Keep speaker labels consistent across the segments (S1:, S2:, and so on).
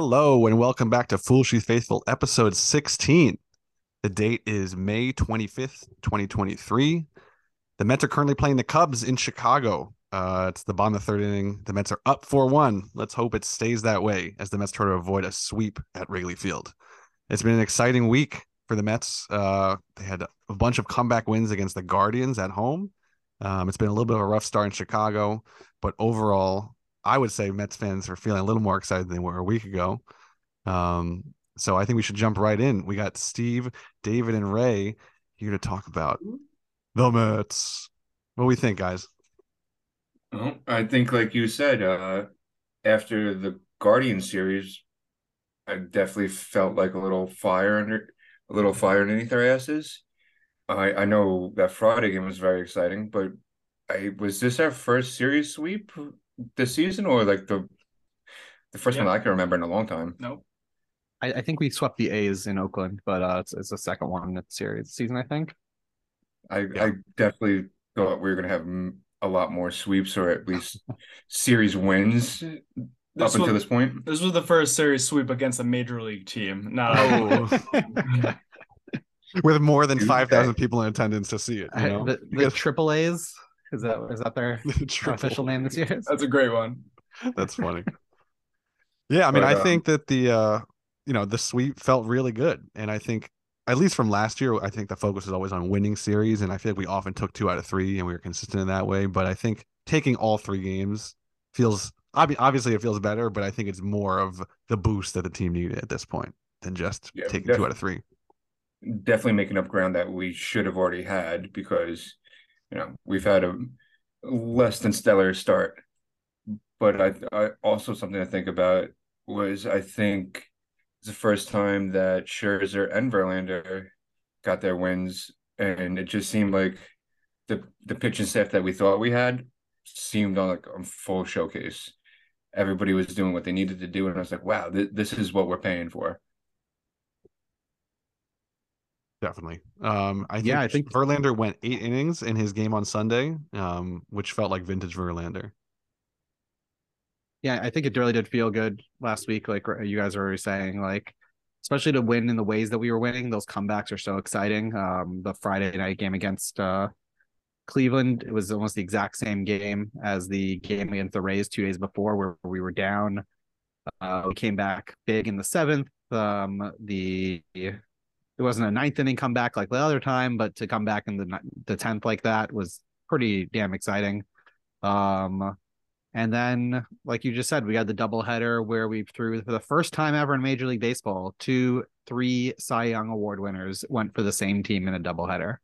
S1: Hello and welcome back to Foolishly Faithful, episode 16. The date is May 25th, 2023. The Mets are currently playing the Cubs in Chicago. Uh, it's the bottom of the third inning. The Mets are up 4 1. Let's hope it stays that way as the Mets try to avoid a sweep at Wrigley Field. It's been an exciting week for the Mets. Uh, they had a bunch of comeback wins against the Guardians at home. Um, it's been a little bit of a rough start in Chicago, but overall, I would say Mets fans are feeling a little more excited than they were a week ago. Um, so I think we should jump right in. We got Steve, David, and Ray here to talk about the Mets. What do we think, guys?
S2: Well, I think, like you said, uh, after the Guardian series, I definitely felt like a little fire under a little fire underneath our asses. I I know that Friday game was very exciting, but I was this our first series sweep this season, or like the the first
S3: Yeah.
S2: one I can remember in a long time.
S3: Nope.
S4: I, I think we swept the A's in Oakland, but uh, it's, it's the second one in the series season, I think.
S2: I
S1: Yeah.
S2: I definitely thought we were gonna have mm, a lot more sweeps or at least series wins up
S3: This
S2: until
S3: was,
S2: this point.
S3: this was the first series sweep against a major league team. Not
S1: Oh. With more than 5,000 people in attendance to see it. You know?
S4: the the triple A's is that is that their official name this year?
S3: that's a great one.
S1: That's funny. Yeah, I mean,
S2: But,
S1: I
S2: um,
S1: think that the uh, you know, the sweep felt really good, and I think at least from last year, I think the focus is always on winning series, and I feel like we often took two out of three, and we were consistent in that way. But I think taking all three games feels obviously it feels better, but I think it's more of the boost that the team needed at this point than just
S2: Yeah,
S1: taking two out of three.
S2: definitely making up ground that we should have already had because you know we've had a less than stellar start. But i, I also something to think about was i think it's the first time that Scherzer and Verlander got their wins. And it just seemed like the the pitching staff that we thought we had seemed on like a full showcase. Everybody was doing what they needed to do. And i was like wow th- this is what we're paying for
S1: Definitely. Um, I think,
S4: Yeah, I think-
S1: Verlander went eight innings in his game on Sunday, um, which felt like vintage Verlander.
S4: Yeah, I think it really did feel good last week. Like you guys were saying, like especially to win in the ways that we were winning. Those comebacks are so exciting. Um, the Friday night game against uh, Cleveland, it was almost the exact same game as the game against the Rays two days before, where we were down. Uh, we came back big in the seventh. Um, the it wasn't a ninth inning comeback like the other time, but to come back in the the tenth like that was pretty damn exciting. Um, and then, like you just said, we had the doubleheader where we threw for the first time ever in Major League Baseball, two, three Cy Young Award winners went for the same team in a doubleheader,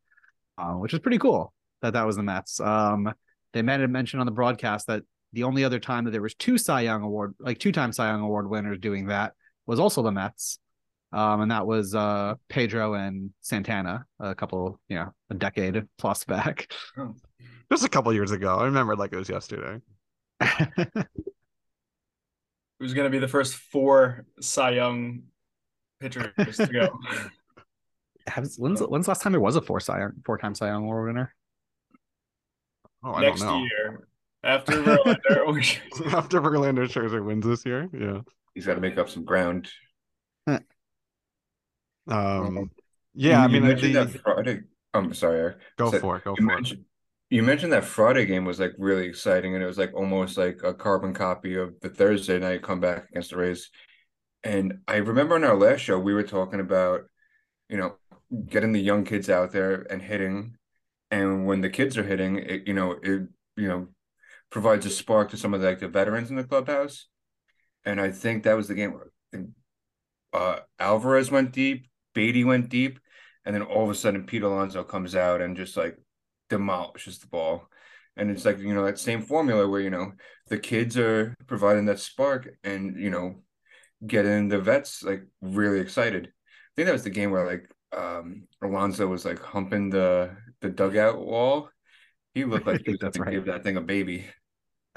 S4: um, which is pretty cool that that was the Mets. Um, they made a mention on the broadcast that the only other time that there was two Cy Young Award, like two-time Cy Young Award winners doing that, was also the Mets, um, and that was uh, Pedro and Santana a couple, you know, a decade plus back.
S1: Just a couple years ago. I remember like it was yesterday.
S3: Who's going to be the first four Cy Young pitchers to go?
S4: Has, when's, when's the last time there was a four Cy Young, four-time Cy Young Award winner?
S1: Oh, I
S3: Next
S1: don't know.
S3: year, after Verlander, we-
S1: After Verlander Scherzer wins this year, yeah.
S2: he's got to make up some ground
S1: Um, yeah, I
S2: You
S1: mean,
S2: mentioned
S1: the,
S2: that Friday. I'm sorry, Eric.
S1: go
S2: So,
S1: for it, go
S2: you
S1: for it.
S2: mentioned, you mentioned that Friday game was like really exciting, and it was like almost like a carbon copy of the Thursday night comeback against the Rays. And I remember in our last show we were talking about, you know, getting the young kids out there and hitting, and when the kids are hitting, it you know it you know provides a spark to some of the, like the veterans in the clubhouse. And I think that was the game where I uh, Alvarez went deep, Baty went deep, and then all of a sudden Pete Alonso comes out and just like demolishes the ball. And it's like, you know, that same formula where, you know, the kids are providing that spark and, you know, getting the vets like really excited. I think that was the game where like um Alonso was like humping the the dugout wall. He looked like he was
S4: that's
S2: gonna
S4: right.
S2: give that thing a baby.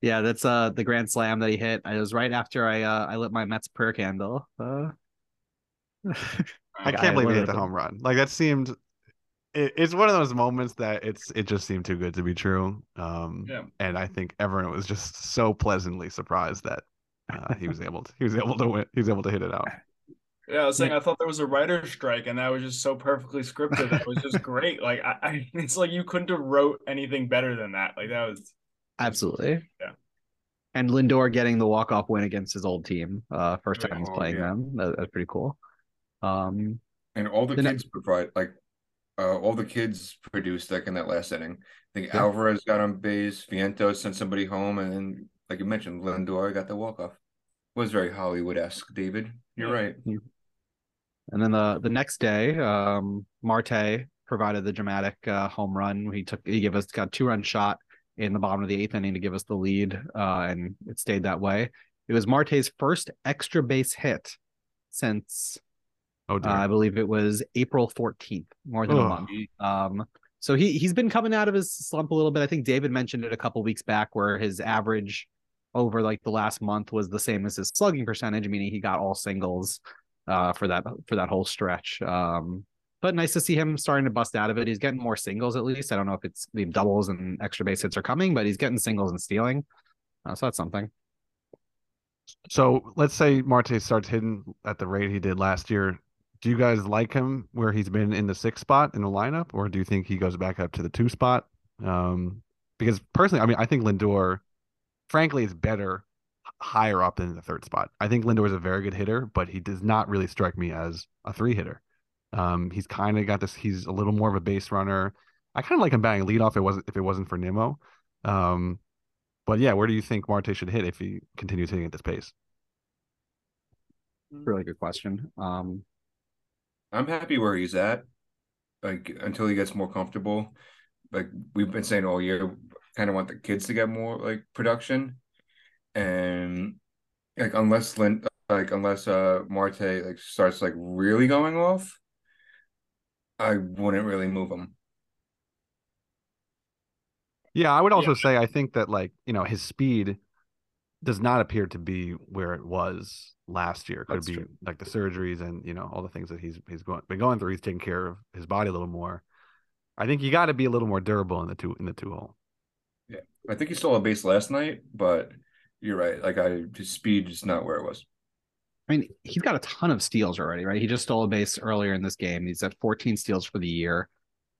S4: yeah, that's uh the grand slam that he hit. It was right after I uh I lit my Mets prayer candle. Uh,
S1: I can't believe he hit the home run. Like that seemed. It, it's one of those moments that it's it just seemed too good to be true. Um,
S3: Yeah.
S1: and I think everyone was just so pleasantly surprised that uh, he was able to he was able to win. He was able to hit it out.
S3: Yeah, I was saying I thought there was a writer's strike, and that was just so perfectly scripted. That was just great. Like I, I, it's like you couldn't have wrote anything better than that. Like that was
S4: Absolutely.
S3: Yeah.
S4: And Lindor getting the walk off win against his old team. Uh, first time he's playing
S2: yeah.
S4: them. That, that's pretty cool. Um,
S2: And all the
S4: The
S2: kids provide like uh all the kids produced like in that last inning. I think
S4: Yeah.
S2: Alvarez got on base, Vientos sent somebody home, and then like you mentioned, Lindor got the walk off. Was very Hollywood esque, David. You're right.
S4: And then the the next day, um, Marte provided the dramatic uh, home run. He took he gave us got two run shot in the bottom of the eighth inning to give us the lead, uh, and it stayed that way. It was Marte's first extra base hit since
S1: Oh
S4: uh. I believe it was April fourteenth, more than a month. Um, so he he's been coming out of his slump a little bit. I think David mentioned it a couple weeks back, where his average over like the last month was the same as his slugging percentage, meaning he got all singles uh, for that for that whole stretch. Um, but nice to see him starting to bust out of it. He's getting more singles at least. I don't know if it's the doubles and extra base hits are coming, but he's getting singles and stealing. Uh, so that's something.
S1: So let's say Marte starts hitting at the rate he did last year. Do you guys like him where he's been in the sixth spot in the lineup, or do you think he goes back up to the two spot? Um, because personally, I mean, I think Lindor, frankly, is better higher up than the third spot. I think Lindor is a very good hitter, but he does not really strike me as a three hitter. Um, he's kind of got this. He's a little more of a base runner. I kind of like him batting leadoff. If it wasn't if it wasn't for Nimmo. Um, but yeah, where do you think Marte should hit if he continues hitting at this pace?
S4: Really good question. Um,
S2: I'm happy where he's at. Like until he gets more comfortable. Like we've been saying all year, kind of want the kids to get more like production. And like unless Lin like unless uh Marte like starts like really going off, I wouldn't really move him.
S1: Yeah, I would also say I think that like, you know, his speed does not appear to be where it was last year. Could
S4: That's
S1: be
S4: true.
S1: like the surgeries and, you know, all the things that he's he's going been going through. He's taking care of his body a little more. I think you got to be a little more durable in the two in the two hole.
S2: Yeah, I think he stole a base last night, but you're right. Like I his speed is not where it was.
S4: I mean, he's got a ton of steals already, right? He just stole a base earlier in this game. He's at 14 steals for the year.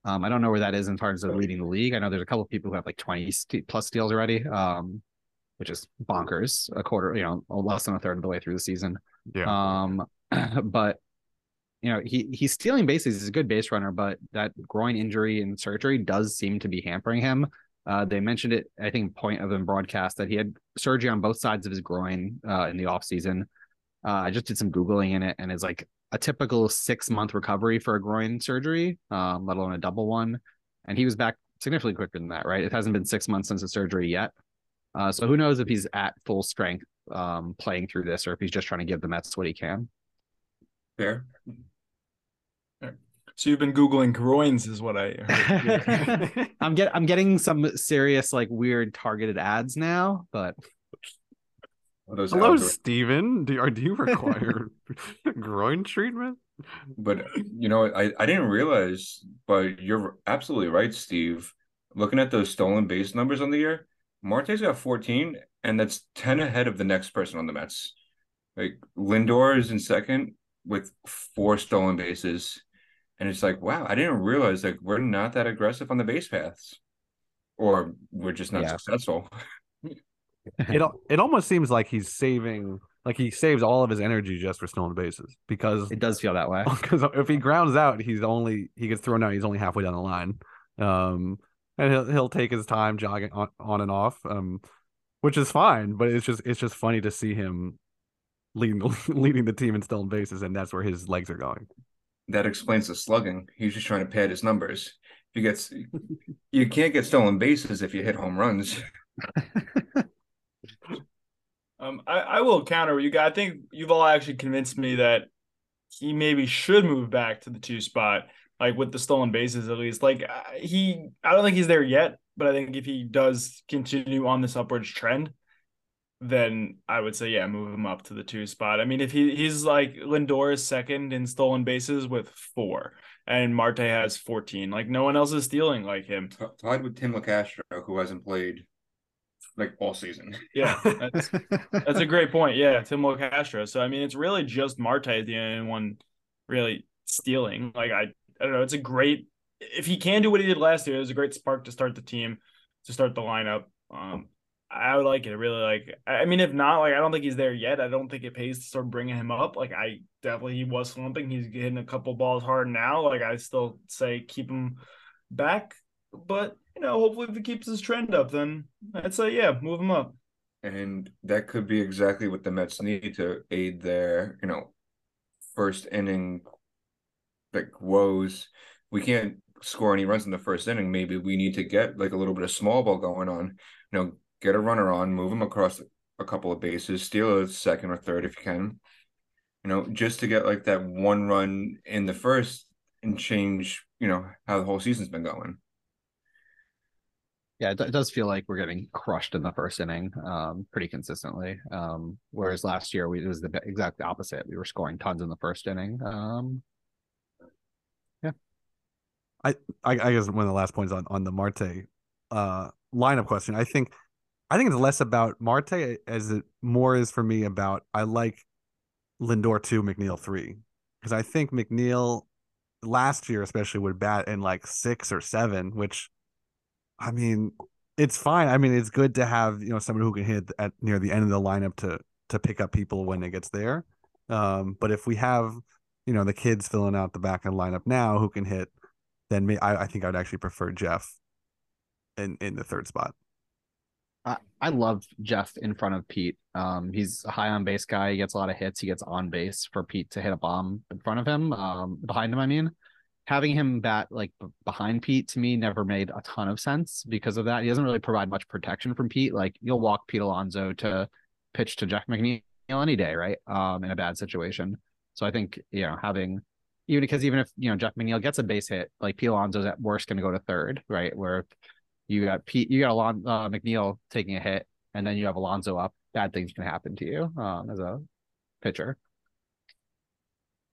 S4: Um, I don't know where that is in terms of leading the league. I know there's a couple of people who have like 20 st- plus steals already, um, which is bonkers. A quarter, you know, less than a third of the way through the season.
S1: Yeah.
S4: Um, but you know, he he's stealing bases. He's a good base runner, but that groin injury and surgery does seem to be hampering him. Uh, they mentioned it, I think, point of in broadcast that he had surgery on both sides of his groin uh, in the off season. Uh, I just did some googling in it, and it's like a typical six month recovery for a groin surgery, um, let alone a double one. And he was back significantly quicker than that, right? It hasn't been six months since the surgery yet. Uh, so who knows if he's at full strength um, playing through this, or if he's just trying to give the Mets what he can.
S2: Fair.
S3: so you've been googling groins, is what I heard.
S4: I'm get I'm getting some serious like weird targeted ads now, but
S2: those
S1: Hello,
S2: algor-
S1: Steven. Do are do you require groin treatment?
S2: But you know, I, I didn't realize, but you're absolutely right, Steve. Looking at those stolen base numbers on the year, Marte's got 14, and that's 10 ahead of the next person on the Mets. Like Lindor is in second with four stolen bases. And it's like, wow, I didn't realize like we're not that aggressive on the base paths. Or we're just not
S4: Yeah.
S2: successful.
S1: It it almost seems like he's saving like he saves all of his energy just for stolen bases because
S4: it does feel that way.
S1: because if he grounds out, he's only he gets thrown out. He's only halfway down the line, um, and he'll he'll take his time jogging on, on and off, um, which is fine. But it's just it's just funny to see him leading the, leading the team in stolen bases, and that's where his legs are going.
S2: That explains the slugging. He's just trying to pad his numbers. If he gets you can't get stolen bases if you hit home runs.
S3: Um, I, I will counter you guys. I think you've all actually convinced me that he maybe should move back to the two spot, like with the stolen bases at least. Like he, I don't think he's there yet, but I think if he does continue on this upwards trend, then I would say yeah, move him up to the two spot. I mean, if he he's like Lindor is second in stolen bases with four, and Marte has fourteen. Like no one else is stealing like him.
S2: T- Tied with Tim Locastro, who hasn't played like all season.
S3: Yeah, that's, that's a great point. Yeah, Tim Castro. So I mean, it's really just Marte is the only one really stealing. Like I, I don't know. It's a great if he can do what he did last year. It was a great spark to start the team, to start the lineup. Um, I would like it. I really like. I mean, if not, like I don't think he's there yet. I don't think it pays to start bringing him up. Like I definitely he was slumping. He's hitting a couple balls hard now. Like I still say keep him back, but you know, hopefully if he keeps his trend up, then I'd say yeah, move him up.
S2: And that could be exactly what the Mets need to aid their, you know, first inning like woes. We can't score any runs in the first inning. Maybe we need to get like a little bit of small ball going on. You know, get a runner on, move him across a couple of bases, steal a second or third if you can. You know, just to get like that one run in the first and change, you know, how the whole season's been going.
S4: Yeah, it, does feel like we're getting crushed in the first inning um, pretty consistently. Um, whereas last year we, it was the exact opposite. We were scoring tons in the first inning. Um.
S1: I, I, guess one of the last points on, on the Marte uh, lineup question. I think I think it's less about Marte as it more is for me about I like Lindor two, McNeil three. Because I think McNeil last year especially would bat in like six or seven, which I mean, it's fine. I mean, it's good to have, you know, someone who can hit at near the end of the lineup to to pick up people when it gets there. Um, but if we have, you know, the kids filling out the back end lineup now who can hit, then me, I, I think I'd actually prefer Jeff in in the third spot.
S4: I, I love Jeff in front of Pete. Um, he's a high on base guy. He gets a lot of hits. He gets on base for Pete to hit a bomb in front of him, um, behind him. I mean, having him bat like behind Pete to me never made a ton of sense because of that. He doesn't really provide much protection from Pete. Like you'll walk Pete Alonso to pitch to Jeff McNeil any day, right? Um, in a bad situation. So I think you know having even because even if you know Jeff McNeil gets a base hit, like Pete Alonso's at worst going to go to third, right? Where you got Pete, you got Alon, uh, McNeil taking a hit, and then you have Alonso up. Bad things can happen to you um, as a pitcher.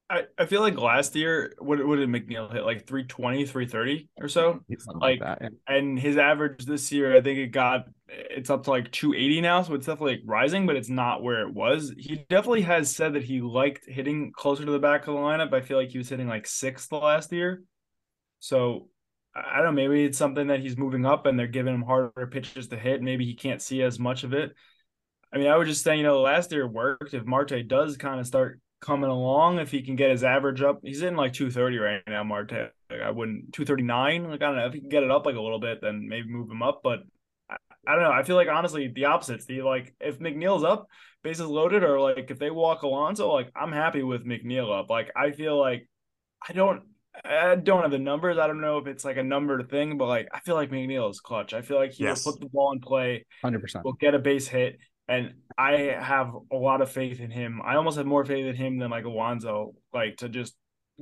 S3: I, I feel like last year, what, what did McNeil hit? Like 320, 330 or so?
S4: Like, like that. Yeah.
S3: And his average this year, I think it got, it's up to like 280 now. So it's definitely rising, but it's not where it was. He definitely has said that he liked hitting closer to the back of the lineup. I feel like he was hitting like sixth last year. So I don't know, maybe it's something that he's moving up and they're giving him harder pitches to hit. Maybe he can't see as much of it. I mean, I would just say, you know, last year worked. If Marte does kind of start coming along, if he can get his average up, he's in like 230 right now, Marte. Like I wouldn't 239. Like I don't know if he can get it up like a little bit, then maybe move him up. But I, I don't know. I feel like honestly the opposites. The like if McNeil's up, bases loaded, or like if they walk Alonso, like I'm happy with McNeil up. Like I feel like I don't I don't have the numbers. I don't know if it's like a numbered thing, but like I feel like McNeil is clutch. I feel like he yes. put the ball in play.
S4: Hundred percent.
S3: Will get a base hit, and I have a lot of faith in him. I almost have more faith in him than like Alonso, like to just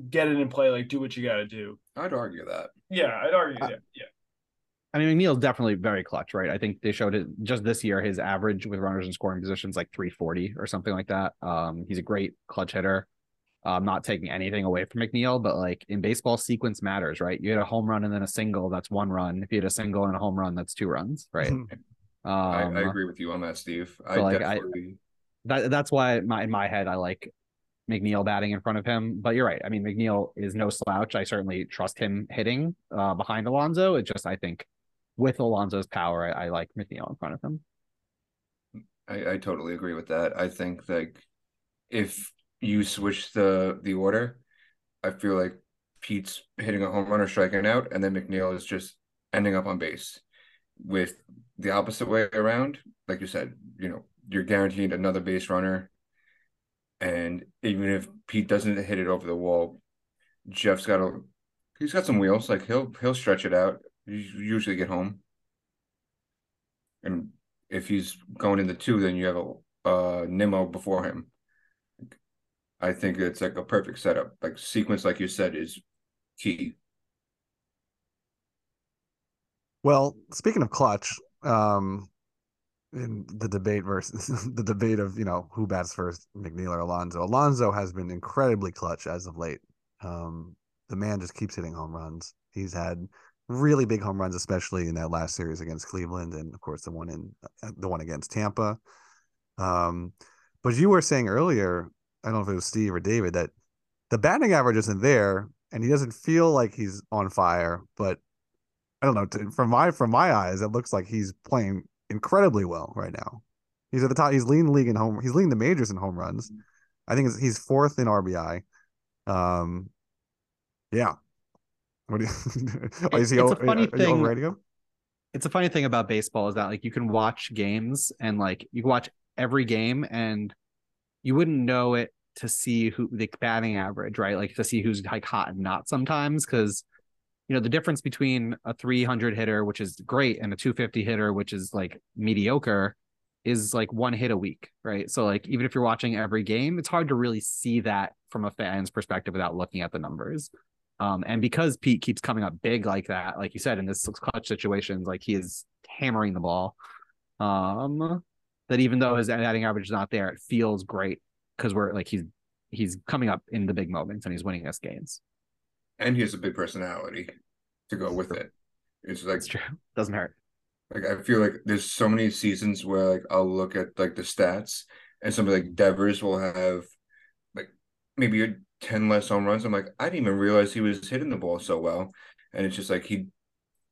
S3: get it in play, like do what you got to do.
S2: I'd argue that.
S3: Yeah, I'd argue uh, that. Yeah.
S4: I mean, McNeil's definitely very clutch, right? I think they showed it just this year. His average with runners in scoring positions like 340 or something like that. Um, he's a great clutch hitter. I'm not taking anything away from McNeil, but like in baseball, sequence matters, right? You hit a home run and then a single, that's one run. If you hit a single and a home run, that's two runs, right? um,
S2: I, I, um, agree with you on that, Steve. I
S4: like,
S2: definitely.
S4: I, that, that's why my, in my head, I like McNeil batting in front of him. But you're right. I mean, McNeil is no slouch. I certainly trust him hitting uh, behind Alonso. It just, I think, with Alonso's power, I, I like McNeil in front of him.
S2: I, I totally agree with that. I think like if you switch the the order, I feel like Pete's hitting a home run or striking out, and then McNeil is just ending up on base. With the opposite way around, like you said, you know, you're guaranteed another base runner. And even if Pete doesn't hit it over the wall, Jeff's got a he's got some wheels. Like he'll he'll stretch it out. You usually get home. And if he's going in the two, then you have a uh Nimmo before him. I think it's like a perfect setup. Like sequence, like you said, is key.
S1: Well, speaking of clutch, um, in the debate versus the debate of you know who bats first, McNeil or Alonzo. Alonso has been incredibly clutch as of late. Um, the man just keeps hitting home runs. He's had really big home runs, especially in that last series against Cleveland, and of course the one in uh, the one against Tampa. Um, but you were saying earlier, I don't know if it was Steve or David, that the batting average isn't there, and he doesn't feel like he's on fire. But I don't know. From my from my eyes, it looks like he's playing incredibly well right now. He's at the top. He's leading the league in home. He's leading the majors in home runs. I think he's fourth in RBI. Um, yeah. What do you? oh, is he?
S4: It's a
S1: o-
S4: funny thing. it's a funny thing about baseball is that like you can watch games and like you can watch every game and you wouldn't know it to see who the batting average, right? Like to see who's like hot and not sometimes because you know the difference between a 300 hitter, which is great, and a 250 hitter, which is like mediocre, is like one hit a week, right? So like even if you're watching every game, it's hard to really see that from a fan's perspective without looking at the numbers. Um, and because Pete keeps coming up big like that, like you said, in this clutch situations, like he is hammering the ball. Um, that even though his batting average is not there, it feels great because we're like he's he's coming up in the big moments and he's winning us games.
S2: And he has a big personality to go with it. It's like
S4: That's true. Doesn't hurt.
S2: Like I feel like there's so many seasons where like I'll look at like the stats and somebody like Devers will have like maybe 10 less home runs. I'm like, I didn't even realize he was hitting the ball so well. And it's just like he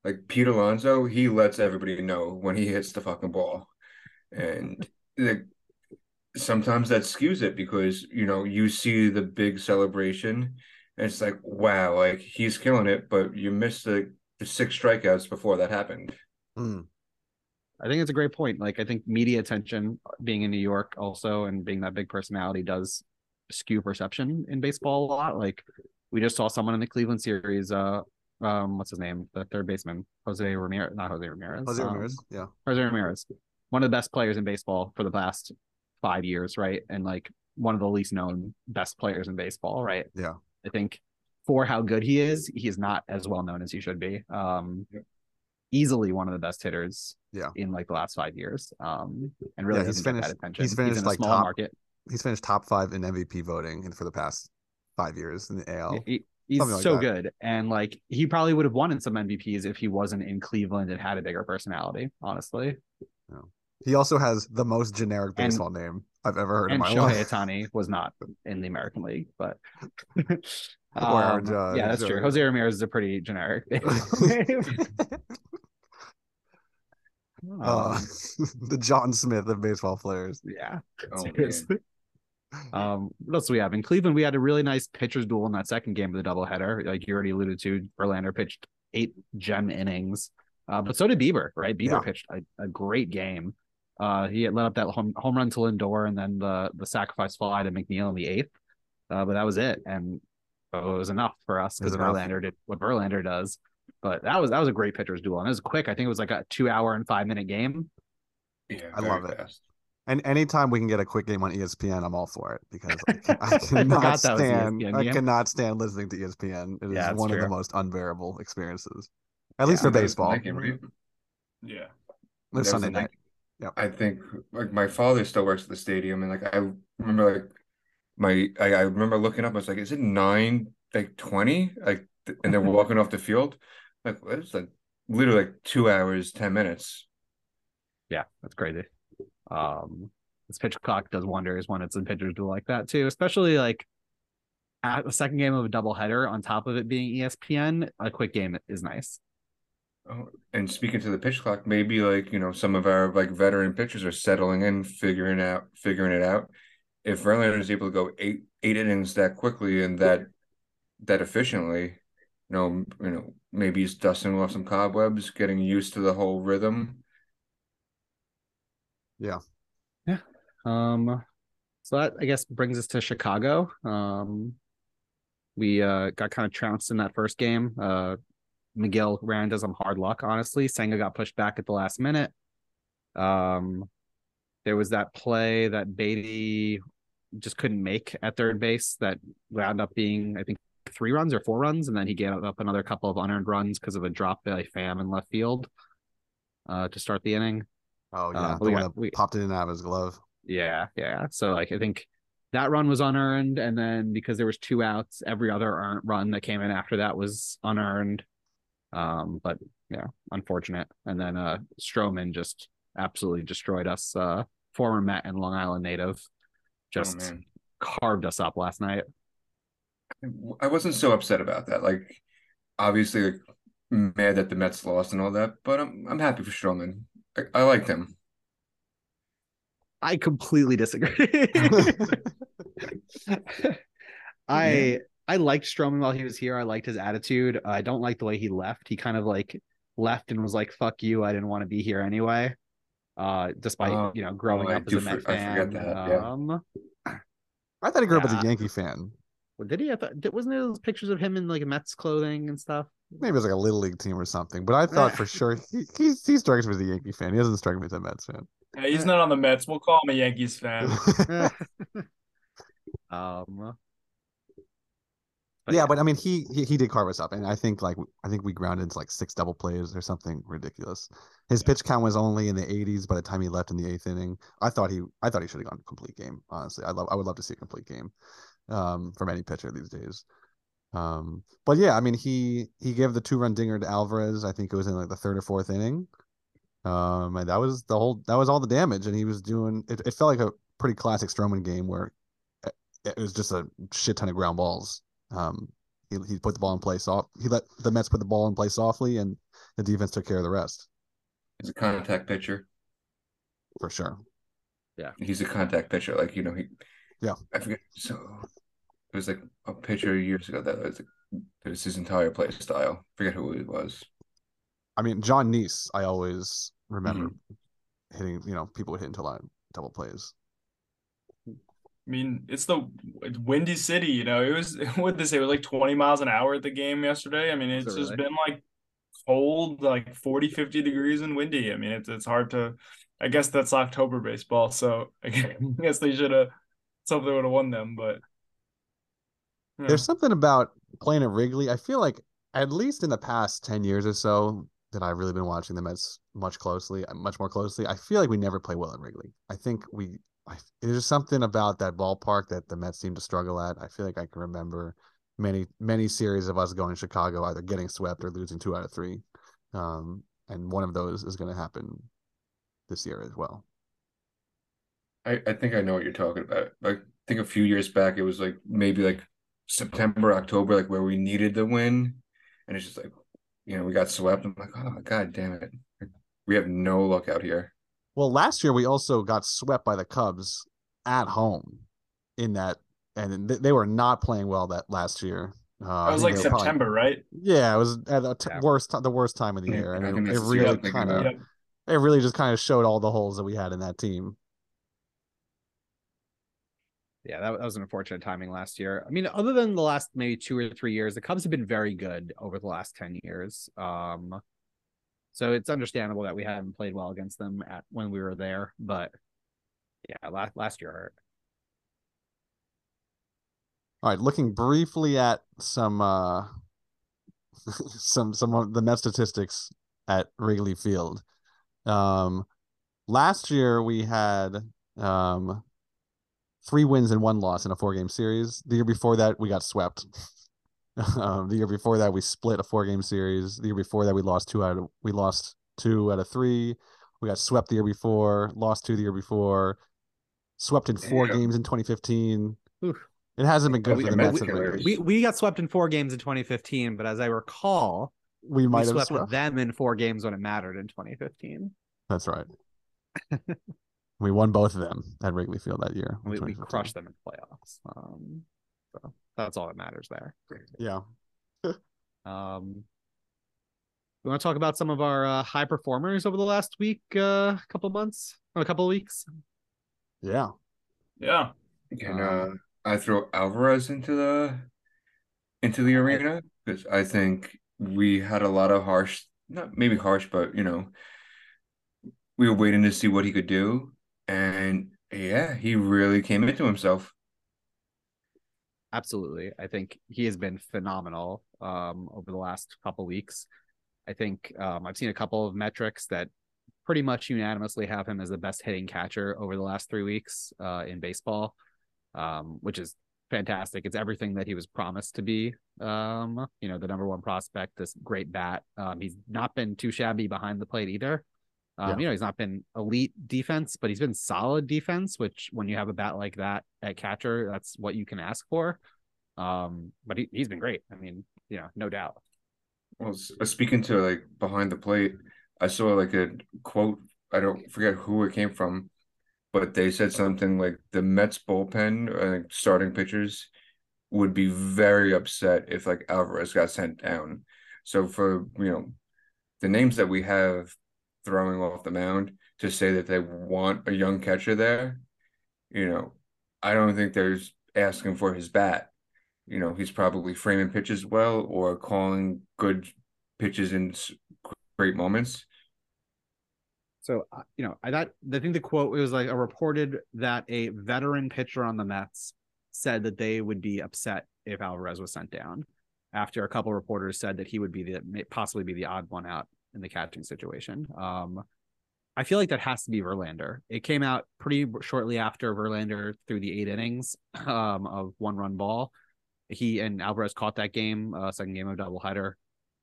S2: like Pete Alonso, he lets everybody know when he hits the fucking ball. And like sometimes that skews it because you know you see the big celebration and it's like wow like he's killing it but you missed the, the six strikeouts before that happened
S1: Mm.
S4: I think it's a great point. Like I think media attention being in New York also and being that big personality does skew perception in baseball a lot. Like we just saw someone in the Cleveland series, uh um what's his name? The third baseman, Jose Ramirez, not Jose Ramirez.
S1: Jose
S4: um,
S1: Ramirez, yeah.
S4: Jose Ramirez. One of the best players in baseball for the past five years, right? And like one of the least known best players in baseball, right?
S1: Yeah.
S4: I think for how good he is, he's not as well known as he should be. Um
S2: Yep.
S4: easily one of the best hitters
S1: Yeah.
S4: in like the last five years. Um and really
S1: Yeah, he's finished- he's finished,
S4: in
S1: like,
S4: small
S1: top
S4: market.
S1: He's finished top five in MVP voting for the past five years in the AL.
S4: He- he's
S1: like
S4: so
S1: that.
S4: good. And like he probably would have won in some MVPs if he wasn't in Cleveland and had a bigger personality, honestly.
S1: He also has the most generic
S4: And-
S1: baseball name I've ever heard in
S4: and
S1: my
S4: Shohei
S1: life.
S4: Ohtani was not in the American League, but Um, yeah, that's true. Jose Ramirez is a pretty generic.
S1: uh,
S4: Um,
S1: the John Smith of baseball players.
S4: yeah,
S2: oh
S4: seriously. Um, what else do we have in Cleveland? We had a really nice pitchers duel in that second game of the doubleheader. Like you already alluded to, Verlander pitched eight gem innings, uh, but so did Bieber. Right, Bieber
S1: Yeah.
S4: pitched a, a great game. Uh, he had let up that home, home run to Lindor and then the the sacrifice fly to McNeil in the eighth. Uh, but that was it, and oh, it was enough for us because. Verlander did what Verlander does. But that was that was a great pitchers duel, and it was quick. I think it was like a two hour and five minute game.
S2: yeah
S1: I
S2: very
S1: love it. And anytime we can get a quick game on ESPN, I'm all for it because I, can, I
S4: I
S1: cannot
S4: forgot that was E
S1: stand.
S4: ESPN,
S1: I
S4: yeah.
S1: cannot stand listening to ESPN. It is
S4: Yeah, it's
S1: one of the most unbearable experiences, at least for baseball.
S2: game, right?
S3: Yeah.
S1: It's Sunday
S2: the
S1: night.
S2: I think like my father still works at the stadium, and like I remember like my I, I remember looking up. I was like, "Is it nine like twenty? Like, and they're walking off the field. Like, it's like literally like two hours, ten minutes.
S4: Yeah, that's crazy. Um, this pitch clock does wonders when it's in pitchers do like that too, especially like at the second game of a doubleheader on top of it being ESPN. A quick game is nice.
S2: Oh, and speaking to the pitch clock, maybe like you know some of our like veteran pitchers are settling in, figuring out figuring it out. If Verlander is able to go eight eight innings that quickly and that that efficiently, you know, you know, maybe he's dusting off some cobwebs, getting used to the whole rhythm. Yeah, yeah.
S4: Um, so that I guess brings us to Chicago. Um, we uh got kind of trounced in that first game. Uh, Megill ran does some hard luck, honestly. Senga got pushed back at the last minute. Um, there was that play that Baty just couldn't make at third base that wound up being, I think, three runs or four runs, and then he gave up another couple of unearned runs because of a drop by Pham in left field uh, to start the inning.
S1: Oh yeah,
S4: Uh,
S1: the
S4: we
S1: one
S4: got- we-
S1: popped it in out of his glove.
S4: Yeah, yeah. So like I think that run was unearned, and then because there was two outs, every other run that came in after that was unearned. Um, but yeah, unfortunate. And then uh Stroman just absolutely destroyed us. Uh former Met and Long Island native just
S2: oh,
S4: carved us up last night.
S2: I wasn't so upset about that. Like, obviously, like, mad that the Mets lost and all that, but I'm I'm happy for Stroman. I, I liked him.
S4: I completely disagree. I I liked Stroman while he was here. I liked his attitude. I don't like the way he left. He kind of like left and was like, "Fuck you! I didn't want to be here anyway." Uh, despite
S2: Oh,
S4: you know growing
S2: oh, I
S4: up as a Met
S2: for- I forget
S4: fan.
S2: yeah.
S4: Um,
S1: I thought he grew up as a Yankee fan.
S4: well, did he? I thought did- wasn't there those pictures of him in like Mets clothing and stuff?
S1: Maybe it was like a little league team or something. But I thought for sure he he, he strikes me as a Yankee fan. He doesn't strike me as a Mets fan.
S3: Yeah, he's not on the Mets. We'll call him a Yankees fan.
S4: um,
S1: yeah, but I mean, he, he he did carve us up, and I think like I think we grounded into like six double plays or something ridiculous. His pitch count was only in the 80s by the time he left in the eighth inning. I thought he I thought he should have gone a complete game. Honestly, I love I would love to see a complete game um, from any pitcher these days. Um, but yeah, I mean, he he gave the two run dinger to Alvarez. I think it was in like the third or fourth inning. Um, and that was the whole that was all the damage, and he was doing it. It felt like a pretty classic Stroman game where it, it was just a shit ton of ground balls. Um, he he put the ball in play soft. He let the Mets put the ball in play softly, and the defense took care of the rest
S2: He's a contact pitcher.
S1: for sure.
S2: Yeah, he's a contact pitcher. Like you know, he.
S1: Yeah.
S2: I forget. So it was like a pitcher years ago that was it was his entire play style. forget who it was.
S1: I mean, Jon Niese, I always remember hitting. You know, people would hit into line double plays.
S3: I mean, it's the it's windy city, you know. It was what they say? It was like 20 miles an hour at the game yesterday. I mean, it's just
S4: really?
S3: been like cold, like 40, 50 degrees and windy. I mean, it's it's hard to I guess that's October baseball, so I guess they should have something would have won them, but.
S1: There's something about playing at Wrigley. I feel like at least in the past 10 years or so that I've really been watching the Mets much closely, much more closely. I feel like we never play well at Wrigley. I think we I, there's something about that ballpark that the Mets seem to struggle at. I feel like I can remember many many series of us going to Chicago either getting swept or losing two out of three. Um, and one of those is going to happen this year as well.
S2: I, I think I know what you're talking about. Like, I think a few years back, it was like maybe like September, October, like where we needed the win, and it's just like, you know, we got swept. I'm like, oh god damn it, we have no luck out here.
S1: Well, last year we also got swept by the Cubs at home in that, and they were not playing well that last year. Uh, I
S3: that was like
S1: they were probably-
S3: September, right?
S1: yeah, it was at the t-
S4: Yeah.
S1: worst the worst time of the
S2: Yeah,
S1: year, and
S2: I
S1: it, it
S2: that's the year
S1: really kind of.
S3: Yep.
S1: it really just kind of showed all the holes that we had in that team.
S4: Yeah, that, that was an unfortunate timing last year. I mean, other than the last maybe two or three years, the Cubs have been very good over the last 10 years. Um, so it's understandable that we haven't played well against them at when we were there, but yeah, last last year hurt.
S1: All right, looking briefly at some uh some some of the net statistics at Wrigley Field. Um last year we had um three wins and one loss in a four game series. The year before that we got swept. um the year before that we split a four game series. The year before that we lost two out of we lost two out of three. We got swept the year before, lost two the year before, swept in four
S2: Damn.
S1: games in 2015.
S4: Oof.
S1: It hasn't been good
S2: we-
S1: for the Mets.
S2: we-
S4: We we got swept in four games in 2015, but as I recall,
S1: we
S4: we
S1: might have
S4: swept
S1: swept.
S4: them in four games when it mattered in 2015.
S1: That's right. we won both of them at Wrigley Field that year.
S4: We, we crushed them in playoffs. Um, so that's all that matters there.
S1: Yeah.
S4: Um, we want to talk about some of our uh, high performers over the last week, uh, couple months, or a couple weeks.
S1: Yeah.
S3: Yeah.
S2: Can
S1: Um,
S2: uh, I throw Alvarez into the into the arena because I think we had a lot of harsh, not maybe harsh, but you know, we were waiting to see what he could do, and yeah, he really came into himself.
S4: Absolutely, I think he has been phenomenal um, over the last couple weeks. I think um, I've seen a couple of metrics that pretty much unanimously have him as the best hitting catcher over the last three weeks uh, in baseball, um, which is fantastic. It's everything that he was promised to be. Um, you know, the number one prospect, this great bat. Um, he's not been too shabby behind the plate either. Um,
S1: Yeah.
S4: you know, he's not been elite defense, but he's been solid defense, which when you have a bat like that at catcher, that's what you can ask for. Um, but he, he's been great. I mean, you know, no doubt.
S2: Well, uh, speaking to like behind the plate, I saw like a quote. I don't forget who it came from, but they said something like the Mets bullpen, uh, starting pitchers, would be very upset if like Alvarez got sent down. So for you know, the names that we have throwing off the mound to say that they want a young catcher there, you know, I don't think there's asking for his bat. You know, he's probably framing pitches well or calling good pitches in great moments.
S4: So uh, you know, I that I think the quote it was like a reported that a veteran pitcher on the Mets said that they would be upset if Alvarez was sent down. After a couple reporters said that he would be the possibly be the odd one out in the catching situation. Um, I feel like that has to be Verlander. It came out pretty shortly after Verlander threw the eight innings um, of one run ball. He and Alvarez caught that game, uh, second game of doubleheader.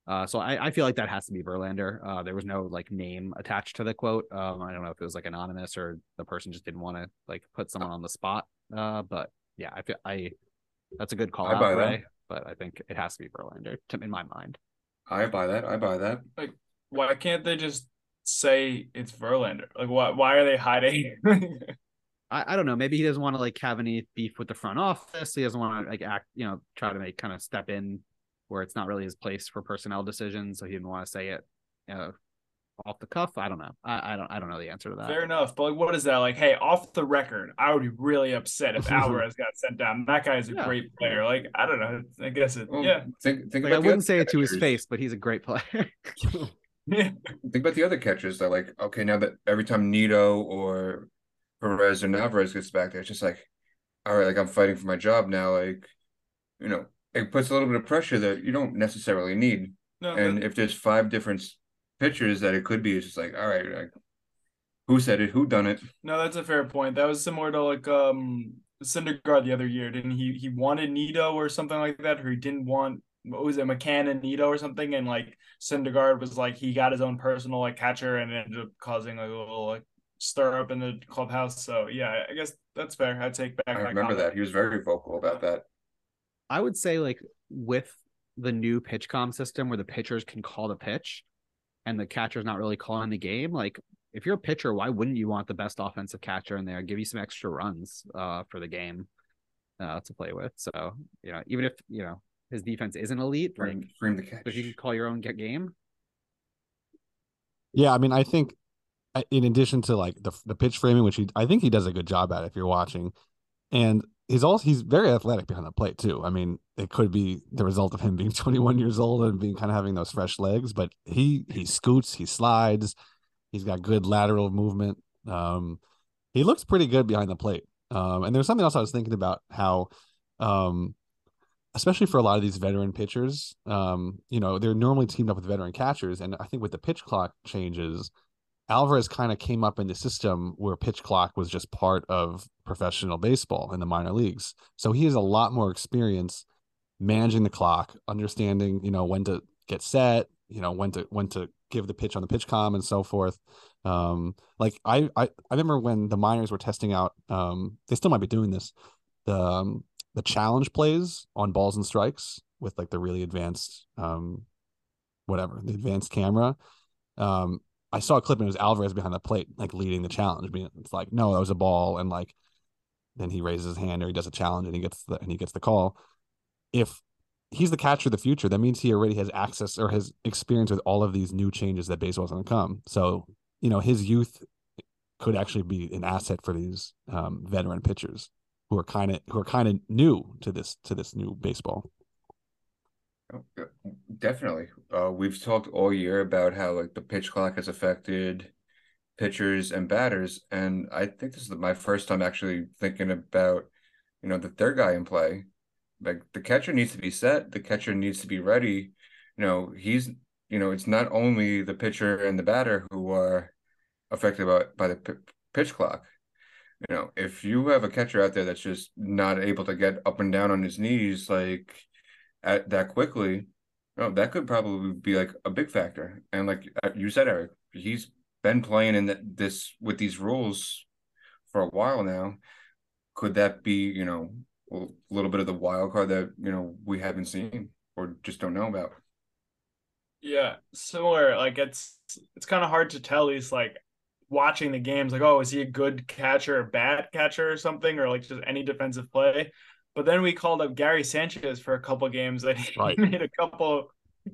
S4: Uh, so I, I feel like that has to be Verlander. Uh, there was no like name attached to the quote. Um, I don't know if it was like anonymous or the person just didn't want to like put someone on the spot. Uh, but yeah, I feel I that's a good call
S2: I
S4: out,
S2: buy that.
S4: Ray, but I think it has to be Verlander to, in my mind.
S2: I buy that. I buy that.
S3: Why can't they just say it's Verlander? Like, why? Why are they hiding?
S4: I, I don't know. Maybe he doesn't want to like have any beef with the front office. He doesn't want to like act, you know, try to make kind of step in where it's not really his place for personnel decisions. So he didn't want to say it uh, off the cuff. I don't know. I, I don't. I don't know the answer to that.
S3: Fair enough, but like, what is that? Like, hey, off the record, I would be really upset if Alvarez got sent down. That guy is a
S4: Yeah.
S3: great player. Like, I don't know. I guess it.
S2: Well,
S3: yeah,
S2: Think think
S4: Like, I
S2: about the
S4: wouldn't say it to his face, but he's a great player.
S3: yeah.
S2: Think about the other catchers that like okay now that every time Nido or Perez or Alvarez gets back there, it's just like, all right, like I'm fighting for my job now. Like, you know, it puts a little bit of pressure that you don't necessarily need.
S3: No,
S2: And if there's five different pitchers that it could be, it's just like, all right, like, who said it? Who done it?
S3: No, that's a fair point. That was similar to like um Syndergaard the other year, didn't he? He wanted Nido or something like that, or he didn't want what was it, McCann and Nido or something, and like Syndergaard was like he got his own personal like catcher and it ended up causing like a little like stir up in the clubhouse. So yeah, I guess that's fair. I take back.
S2: I
S3: that
S2: remember
S3: comment.
S2: that he was very vocal about that.
S4: I would say like with the new PitchCom system where the pitchers can call the pitch and the catcher's not really calling the game, like if you're a pitcher, why wouldn't you want the best offensive catcher in there? Give you some extra runs uh for the game uh to play with. So, you know, even if, you know, his defense isn't elite, like
S2: Frame, frame the catch.
S4: if you can call your own get game,
S1: Yeah, I mean, I think in addition to like the the pitch framing, which he I think he does a good job at if you're watching, and he's also he's very athletic behind the plate too. I mean, it could be the result of him being 21 years old and being kind of having those fresh legs, but he he scoots, he slides, he's got good lateral movement. Um, he looks pretty good behind the plate. Um, and there's something else I was thinking about how, um, especially for a lot of these veteran pitchers, um, you know, they're normally teamed up with veteran catchers, and I think with the pitch clock changes, Alvarez kind of came up in the system where pitch clock was just part of professional baseball in the minor leagues. So he has a lot more experience managing the clock, understanding, you know, when to get set, you know, when to when to give the pitch on the PitchCom and so forth. Um, like I, I I remember when the minors were testing out, um, they still might be doing this, the um, the challenge plays on balls and strikes with like the really advanced um whatever, the advanced camera. Um, I saw a clip and it was Alvarez behind the plate, like leading the challenge. Being it's like, no, that was a ball, and like then he raises his hand or he does a challenge and he gets the and he gets the call. If he's the catcher of the future, that means he already has access or has experience with all of these new changes that baseball's gonna come. So, you know, his youth could actually be an asset for these um, veteran pitchers who are kind of who are kind of new to this to this new baseball.
S2: Definitely. Uh, we've talked all year about how like the pitch clock has affected pitchers and batters, and I think this is my first time actually thinking about, you know, the third guy in play. Like the catcher needs to be set, the catcher needs to be ready. You know, he's, you know, it's not only the pitcher and the batter who are affected by by the p pitch clock. You know, if you have a catcher out there that's just not able to get up and down on his knees like at that quickly, oh, that could probably be like a big factor. And like uh, you said, Eric, he's been playing in this with these rules for a while now. Could that be, you know, a little bit of the wild card that you know we haven't seen or just don't know about?
S3: Yeah, similar. Like it's it's kind of hard to tell. He's like watching the games, like, oh, is he a good catcher or bad catcher or something, or like just any defensive play? But then we called up Gary Sanchez for a couple games and he right. made a couple.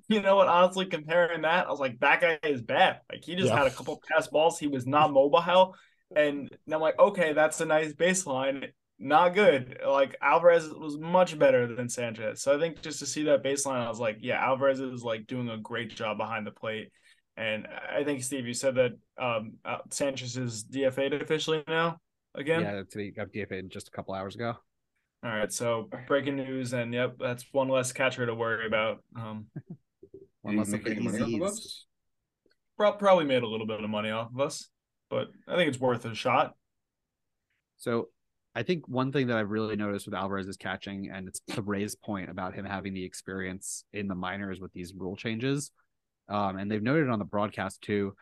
S3: You know what? Honestly, comparing that, I was like, that guy is bad. Like he just yeah. had a couple pass balls. He was not mobile, and I'm like, okay, that's a nice baseline not good. Like Alvarez was much better than Sanchez. So I think just to see that baseline, I was like, yeah, Alvarez is like doing a great job behind the plate. And I think Steve, you said that um, uh, Sanchez is DFA'd officially now again.
S4: Yeah, he got DFA'd just a couple hours ago.
S3: All right, so breaking news, and yep, that's one less catcher to worry about. Um,
S2: one less money off of us.
S3: Probably made a little bit of money off of us, but I think it's worth a shot.
S4: So I think one thing that I've really noticed with Alvarez is catching, and it's to Ray's point about him having the experience in the minors with these rule changes. Um, and they've noted on the broadcast too.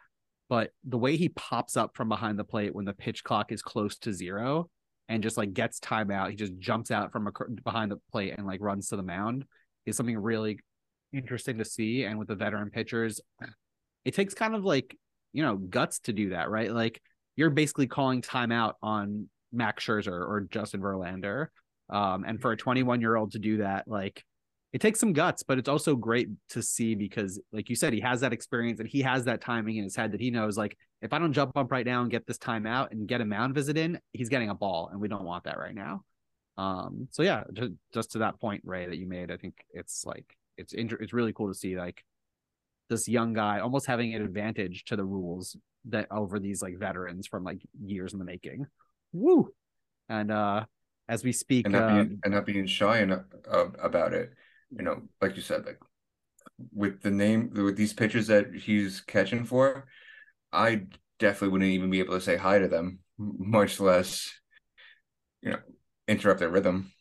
S4: But the way he pops up from behind the plate when the pitch clock is close to zero and just like gets timeout, he just jumps out from a, behind the plate and like runs to the mound is something really interesting to see. And with the veteran pitchers, it takes kind of like, you know, guts to do that, right? Like you're basically calling timeout on Max Scherzer or Justin Verlander. Um, and for a 21 year old to do that, like it takes some guts, but it's also great to see because, like you said, he has that experience and he has that timing in his head that he knows, like, if I don't jump up right now and get this time out and get a mound visit in, he's getting a ball, and we don't want that right now. Um, so yeah, just, just to that point, Ray, that you made, I think it's like it's inter- it's really cool to see like this young guy almost having an advantage to the rules that over these like veterans from like years in the making. Woo! And uh, as we speak,
S2: and not, being, um, and not being shy and, uh, about it, you know, like you said, like with the name with these pitchers that he's catching for, I definitely wouldn't even be able to say hi to them, much less, you know, interrupt their rhythm.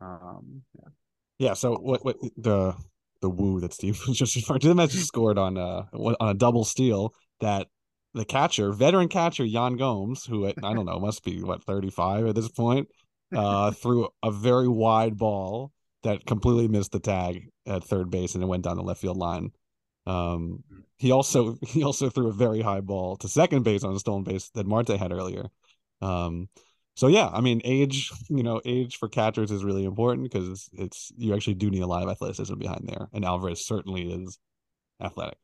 S4: Um,
S1: yeah. yeah. So what? What the the woo that Steve was just referring to? The Mets scored on uh on a double steal that the catcher, veteran catcher Yan Gomes, who I don't know must be what 35 at this point, uh, threw a very wide ball that completely missed the tag at third base and it went down the left field line. Um, he also he also threw a very high ball to second base on a stolen base that Marte had earlier. Um, so yeah, I mean, age you know age for catchers is really important because it's, it's you actually do need a lot of athleticism behind there, and Alvarez certainly is athletic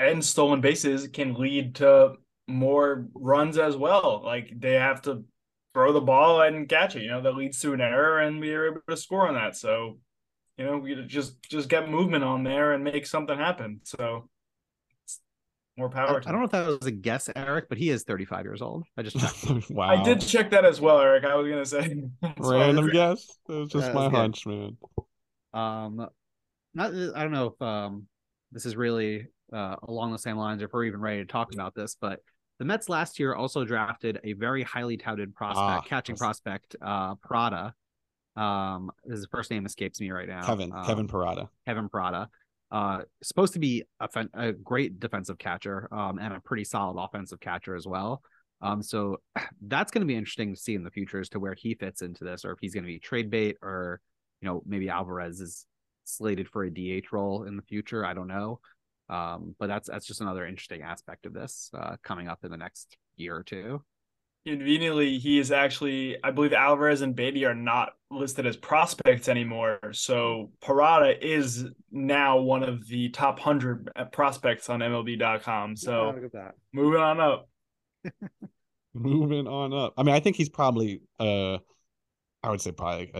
S3: and stolen bases can lead to more runs as well. Like they have to throw the ball and catch it. You know that leads to an error, and we are able to score on that. So, you know, we just just get movement on there and make something happen. So, more power.
S4: I, I, don't know if that was a guess, Eric, but he is 35 years old. I just
S3: wow. I did check that as well, Eric. I was gonna say
S1: random guess. It was just my hunch, man.
S4: Um, not I don't know if um this is really uh, along the same lines, if we're even ready to talk about this, but the Mets last year also drafted a very highly touted prospect, ah, catching prospect, uh, Parada. Um, his first name escapes me right now.
S1: Kevin
S4: um,
S1: Kevin Parada.
S4: Kevin Parada. Uh, supposed to be a, a great defensive catcher, um, and a pretty solid offensive catcher as well. Um, so that's going to be interesting to see in the future as to where he fits into this, or if he's going to be trade bait, or you know maybe Alvarez is slated for a DH role in the future. I don't know. Um, but that's that's just another interesting aspect of this uh, coming up in the next year or two.
S3: Conveniently, he is actually, I believe Alvarez and Baty are not listed as prospects anymore. So Parada is now one of the top 100 prospects on MLB.com. So moving on up.
S1: moving on up. I mean, I think he's probably, uh, I would say probably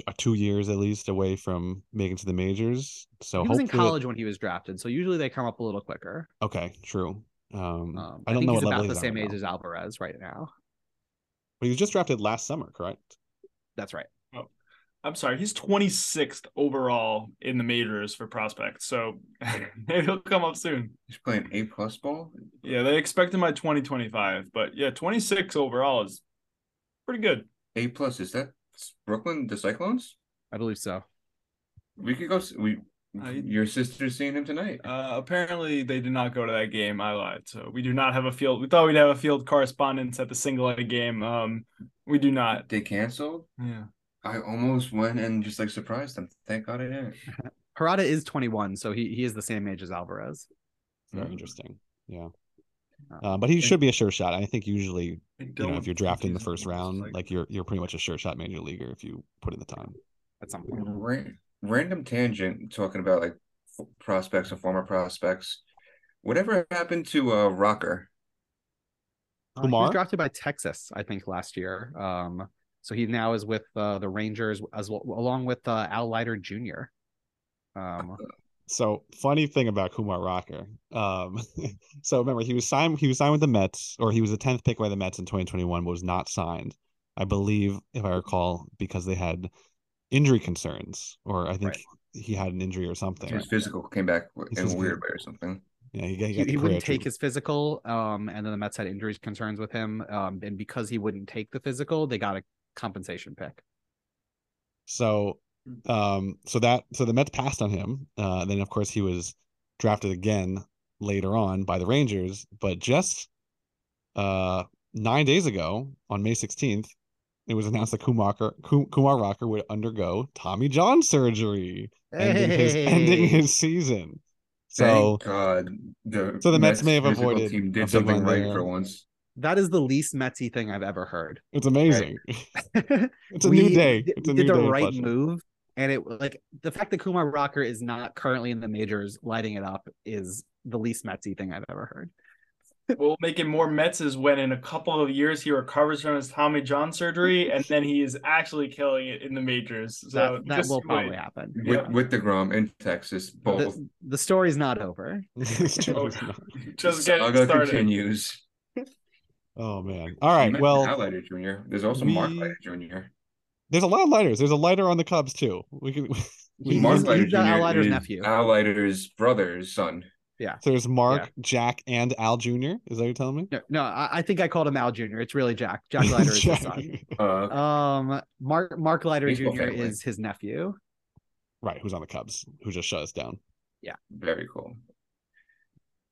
S1: a uh, two years at least away from making to the majors. So
S4: he was in college it... when he was drafted, so usually they come up a little quicker.
S1: Okay, true. Um, um
S4: I don't I know he's about the same age now. as Alvarez right now.
S1: But he was just drafted last summer, correct?
S4: That's right.
S3: Oh. I'm sorry, he's 26th overall in the majors for prospects. So maybe he'll come up soon.
S2: He's playing A plus ball.
S3: Yeah, they expect him by 2025, but yeah, 26 overall is pretty good.
S2: A plus is that Brooklyn the Cyclones?
S4: I believe so.
S2: We could go. s- We
S3: I-
S2: your sister's seeing him tonight.
S3: Uh, apparently, they did not go to that game. I lied. So we do not have a field. We thought we'd have a field correspondence at the single A game. Um, we do not.
S2: They canceled.
S3: Yeah.
S2: I almost went and just like surprised them. Thank God I didn't.
S4: Parada is 21, so he, he is the same age as Alvarez.
S1: Very interesting. Yeah.
S4: Uh,
S1: Uh, but he should be a sure shot. I think usually,
S3: I
S1: you know, if you're
S3: think
S1: drafted in the first round,
S3: cycle.
S1: like you're you're pretty much a sure shot major leaguer if you put in the time.
S4: At some point.
S2: Ran- random tangent talking about like f- prospects and former prospects. Whatever happened to uh Rocker?
S4: Uh, he was drafted by Texas, I think, last year. Um, so he now is with uh, the Rangers as well, along with uh, Al Leiter Jr. Um,
S1: So funny thing about Kumar Rocker. Um, so remember he was signed. He was signed with the Mets, or he was the tenth pick by the Mets in 2021. But was not signed, I believe, if I recall, because they had injury concerns, or I think
S4: Right.
S1: he had an injury or something.
S2: His physical came back w-
S1: His
S2: in a weird way or something.
S1: Yeah, he, got- he,
S4: he,
S1: got the
S4: he wouldn't take his physical, um, and then the Mets had injuries concerns with him. Um, and because he wouldn't take the physical, they got a compensation pick.
S1: So. Um, so that so the Mets passed on him. Uh, then of course he was drafted again later on by the Rangers, but just uh nine days ago on May 16th, it was announced that Kumar Kum- Kumar Rocker would undergo Tommy John surgery, ending his ending his season. So
S2: Thank God the
S1: so the Mets may have avoided
S2: team did something right
S1: there.
S2: for once.
S4: That is the least Metsy thing I've ever heard.
S1: it's amazing. it's a new day. It's a
S4: did
S1: new
S4: the
S1: day.
S4: right
S1: Flushing.
S4: move, and it like the fact that Kumar Rocker is not currently in the majors lighting it up is the least Metsy thing I've ever heard.
S3: We'll make it more Mets is when in a couple of years he recovers from his Tommy John surgery and then he is actually killing it in the majors. So
S4: that that
S3: just
S4: will
S3: wait.
S4: probably happen.
S2: With
S3: Yeah.
S2: with deGrom in Texas, both.
S4: The, the story's not over.
S3: Oh, Just getting
S2: Saga
S3: started.
S2: continues.
S1: Oh man. All right. Well,
S2: Al Jr. There's also Mark
S1: we-
S2: Leiter Jr.
S1: There's a lot of Leiters. There's a Leiter on the Cubs too. We can. We,
S2: Mark
S4: he's
S2: Leiter Jr.
S4: Al Leiter's nephew.
S2: Al Leiter's brother's son. Yeah.
S1: So there's Mark, Jack, and Al Jr. Is that what you're telling me?
S4: No, no, I, I think I called him Al Jr. It's really Jack. Jack Leiter is his son.
S2: Uh,
S4: Um, Mark Mark Leiter
S2: Baseball
S4: Jr.
S2: family.
S4: is his nephew.
S1: Right, who's on the Cubs? Who just shut us down? Yeah.
S2: Very cool.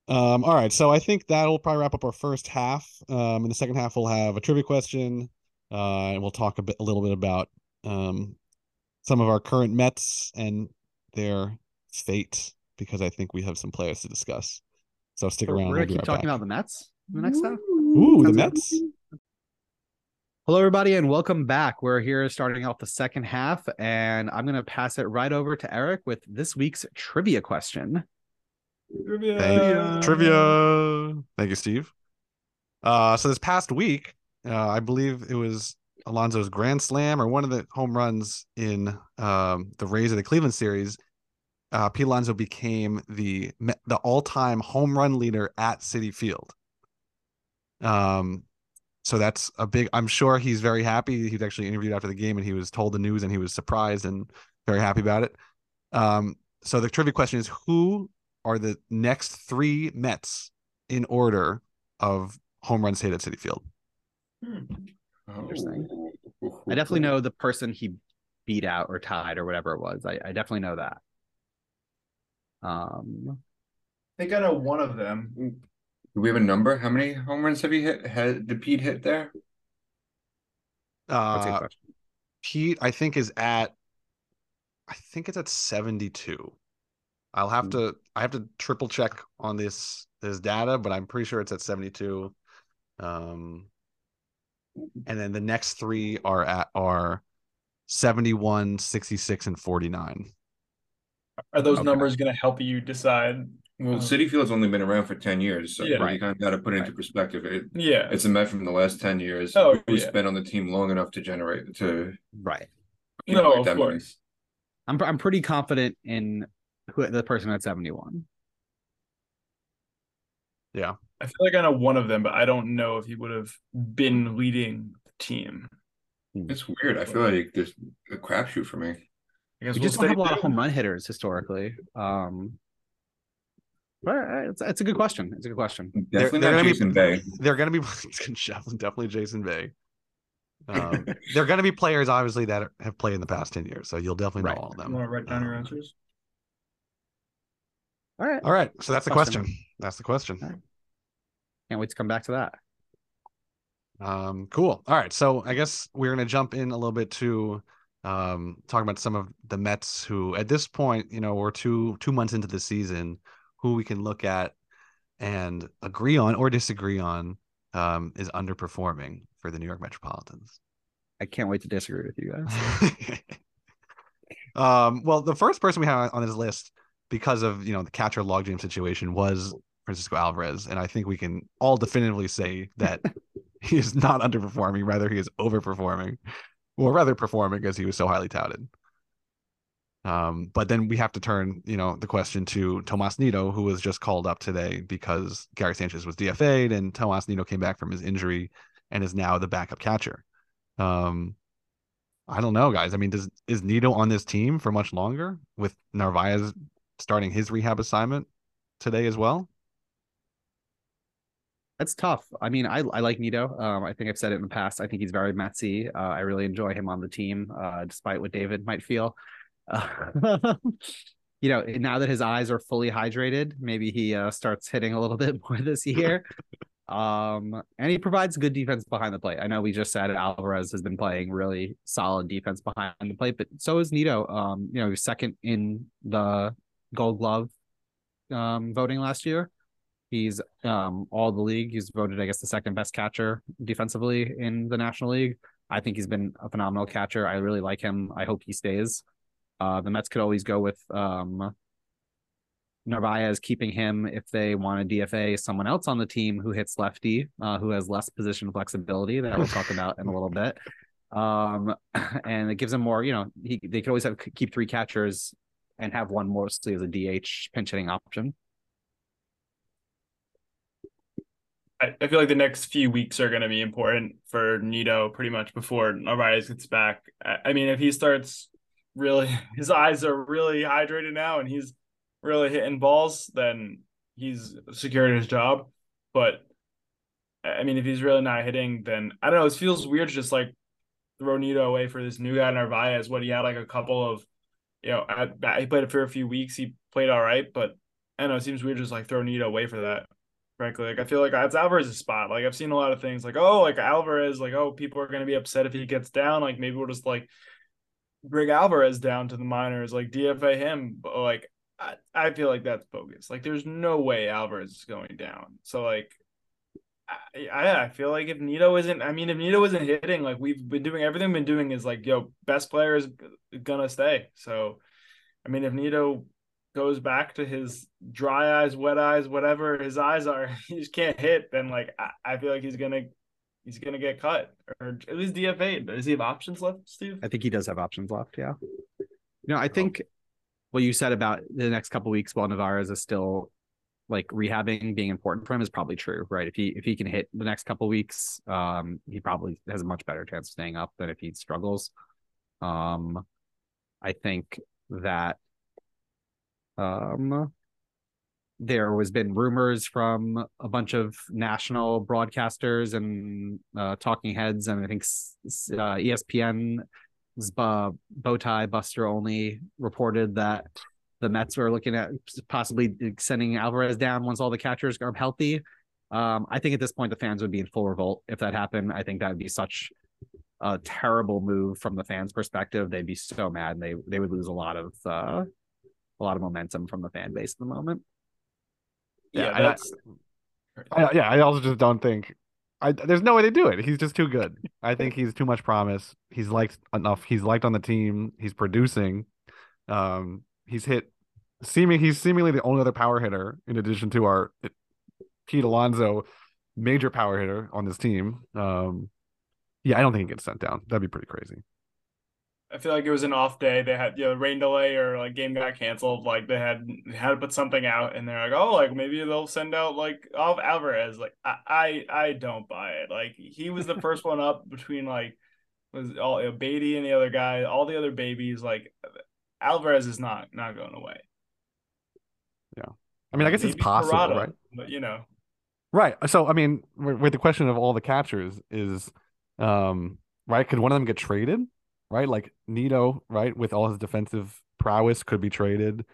S1: Um, all right, so I think that'll probably wrap up our first half. Um, in the second half, we'll have a trivia question, uh, and we'll talk a bit, a little bit about um, some of our current Mets and their fate, because I think we have some players to discuss. So stick around.
S4: We're gonna
S1: we'll be
S4: keep
S1: right
S4: talking
S1: back.
S4: about the Mets in the next time.
S1: Ooh, the
S4: Sounds good.
S1: Mets.
S4: Hello, everybody, and welcome back. We're here starting off the second half, and I'm going to pass it right over to Eric with this week's trivia question.
S3: Trivia.
S1: Thank trivia. Thank you, Steve. Uh, so this past week, uh, I believe it was Alonso's grand slam or one of the home runs in um, the Rays of the Cleveland series. Uh, Pete Alonso became the the all time home run leader at Citi Field. Um, so that's a big. I'm sure he's very happy. He was actually interviewed after the game, and he was told the news, and he was surprised and very happy about it. Um, so the trivia question is: Who are the next three Mets in order of home runs hit at Citi Field?
S4: Interesting.
S2: Oh.
S4: I definitely know the person he beat out or tied or whatever it was. I, I definitely know that. Um,
S3: I think I know one of them.
S2: Do we have a number? How many home runs have you hit? Had did Pete hit there?
S4: that's a good
S1: Uh. Pete, I think is at, I think it's at seventy-two. I'll have
S4: Hmm.
S1: to, I have to triple check on this this data, but I'm pretty sure it's at seventy-two. Um, and then the next three are at are 71, 66, and 49.
S3: Are those
S2: Okay.
S3: numbers going to help you decide?
S2: Well,
S3: Uh,
S2: Citi Field's only been around for ten years, so
S3: Yeah.
S2: you kind of got to put it into
S4: Right.
S2: perspective. It,
S3: Yeah.
S2: it's a Met from the last ten years.
S3: Oh,
S2: who's
S3: yeah.
S2: been on the team long enough to generate to
S4: Right.
S3: No, of
S2: that many.
S3: course.
S4: I'm I'm pretty confident in who the person at 71.
S3: I feel like I know one of them, but I don't know if he would have been leading the team.
S2: It's weird. I feel like there's a crapshoot for me.
S3: I guess
S4: We
S3: we'll
S4: just don't have a lot of home run hitters historically. Um, but uh, it's, it's a good question. It's a good question.
S2: Definitely
S1: they're
S2: not
S1: gonna be-
S2: Jason Bay.
S1: They're going to be definitely Jason Bay. Um, they're going to be players, obviously, that have played in the past 10 years. So you'll definitely
S4: Right.
S1: know all of
S3: You
S1: them.
S3: want to write down your answers?
S4: All right.
S1: All right. So that's the
S4: Question.
S1: question. That's the question.
S4: All right. Can't wait to come back to that.
S1: Um, cool. All right. So I guess we're gonna jump in a little bit to um talk about some of the Mets who at this point, you know, we're two two months into the season, who we can look at and agree on or disagree on um is underperforming for the New York Metropolitans.
S4: I can't wait to disagree with you guys.
S1: um, well, the first person we have on this list because of you know the catcher logjam situation was Francisco Alvarez, and I think we can all definitively say that he is not underperforming, rather he is overperforming, or rather performing as he was so highly touted. Um, but then we have to turn, you know, the question to Tomas Nido, who was just called up today because Gary Sanchez was DFA'd and Tomas Nido came back from his injury and is now the backup catcher. Um, I don't know, guys. I mean, does is Nido on this team for much longer with Narvaez starting his rehab assignment today as well?
S4: That's tough. I mean, I I like Nido. Um, I think I've said it in the past. I think he's very Metsy. Uh, I really enjoy him on the team, uh, despite what David might feel. Uh, you know, now that his eyes are fully hydrated, maybe he uh, starts hitting a little bit more this year. um, and he provides good defense behind the plate. I know we just said Alvarez has been playing really solid defense behind the plate, but so is Nido. Um, you know, second in the Gold Glove um voting last year. He's um all the league. He's voted, I guess, the second best catcher defensively in the National League. I think he's been a phenomenal catcher. I really like him. I hope he stays. Uh, the Mets could always go with um Narvaez keeping him if they want to DFA someone else on the team who hits lefty, uh, who has less position flexibility that we'll talk about in a little bit. Um, and it gives him more, you know, he they could always have keep three catchers and have one mostly as a DH pinch hitting option.
S3: I, feel like the next few weeks are going to be important for Nido pretty much before Narvaez gets back. I, I mean, if he starts really, his eyes are really hydrated now and he's really hitting balls, then he's secured his job. But I mean, if he's really not hitting, then I don't know. It feels weird to just like throw Nido away for this new guy Narvaez. What he had like a couple of, you know, bat, he played it for a few weeks. He played all right, but I know. It seems weird just like throw Nido away for that frankly. Like I feel like it's Alvarez's spot. Like I've seen a lot of things like, oh, like Alvarez, like, oh, people are gonna be upset if he gets down. Like maybe we'll just like bring Alvarez down to the minors, like DFA him. But like I, I feel like that's bogus. Like there's no way Alvarez is going down. So like I, I feel like if Nido isn't, I mean, if Nido isn't hitting, like we've been doing, everything we've been doing is like, yo, best player is gonna stay. So, I mean, if Nido goes back to his dry eyes, wet eyes, whatever his eyes are, he just can't hit, then like I, I feel like he's gonna he's gonna get cut or at least DFA. Does he have options left, Steve?
S4: I think he does have options left. Yeah. You know, I oh. think what you said about the next couple weeks while Navarez is still like rehabbing being important for him is probably true, right? If he if he can hit the next couple weeks, um, he probably has a much better chance of staying up than if he struggles. Um, I think that um there was been rumors from a bunch of national broadcasters and uh, talking heads, and I think uh, bow tie Buster Olney reported that the Mets were looking at possibly sending Alvarez down once all the catchers are healthy. Um, I think at this point the fans would be in full revolt if that happened. I think that would be such a terrible move from the fans' perspective. They'd be so mad, and they they would lose a lot of uh, a lot of momentum from the fan base at the moment.
S1: Yeah,
S3: Yeah,
S1: and I-
S3: that's
S1: I, yeah, I also just don't think I there's no way to do it. He's just too good. I think he's too much promise. He's liked enough. He's liked on the team. He's producing. Um, he's hit seeming he's seemingly the only other power hitter in addition to our Pete Alonso, major power hitter on this team. Um, yeah, I don't think he gets sent down. That'd be pretty crazy.
S3: I feel like it was an off day. They had you know rain delay or like game got canceled. Like they had they had to put something out, and they're like, oh, like maybe they'll send out like off Alvarez. Like I I, I don't buy it. Like he was the first one up between like was all you know, Baty and the other guy, all the other babies. Like Alvarez is not not going away.
S1: Yeah, I mean, I guess it's possible,
S3: Parada,
S1: right?
S3: But you know,
S1: Right. So, I mean, with the question of all the catchers is, um, right? Could one of them get traded? Right? Like Nido, right? With all his defensive prowess, could be traded.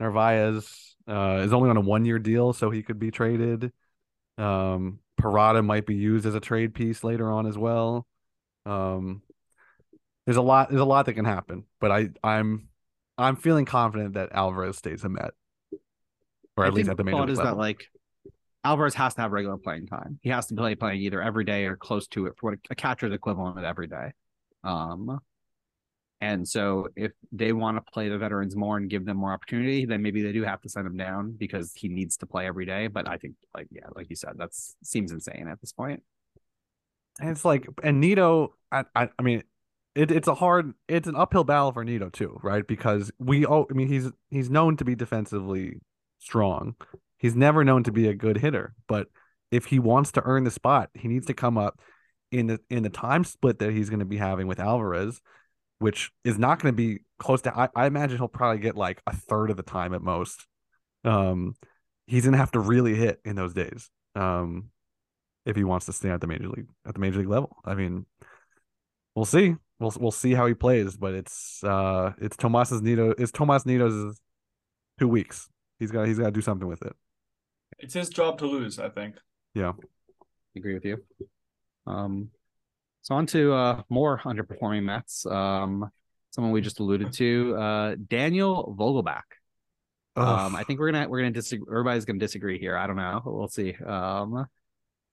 S1: Narvaez uh, is only on a one year deal, so he could be traded. Um, Parada might be used as a trade piece later on as well. Um, there's a lot. There's a lot that can happen, but I, I'm, I'm feeling confident that Alvarez stays a Met, or
S4: I
S1: at least at the major league
S4: is
S1: level.
S4: that like Alvarez has to have regular playing time. He has to play playing either every day or close to it for what a catcher's equivalent of every day. Um, and so if they want to play the veterans more and give them more opportunity, then maybe they do have to send him down because he needs to play every day. But I think, like yeah, like you said, that seems insane at this point.
S1: And it's like, and Nido, I, I, I mean, it, it's a hard, it's an uphill battle for Nido too, right? Because we, oh, I mean, he's he's known to be defensively strong. He's never known to be a good hitter, but if he wants to earn the spot, he needs to come up in the in the time split that he's going to be having with Alvarez, which is not going to be close to. I, I imagine he'll probably get like a third of the time at most. Um, he's going to have to really hit in those days. Um, if he wants to stay at the major league at the major league level. I mean, we'll see. We'll we'll see how he plays, but it's uh it's Tomas's Nido it's Tomas Nido's two weeks. He's got he's got to do something with it.
S3: it's his job to lose. I think.
S4: Yeah, agree with you. Um, so on to uh, more underperforming Mets. Um, someone we just alluded to, uh, Daniel Vogelbach. Um, I think we're gonna we're gonna disagree. Everybody's gonna disagree here. I don't know. We'll see. Um,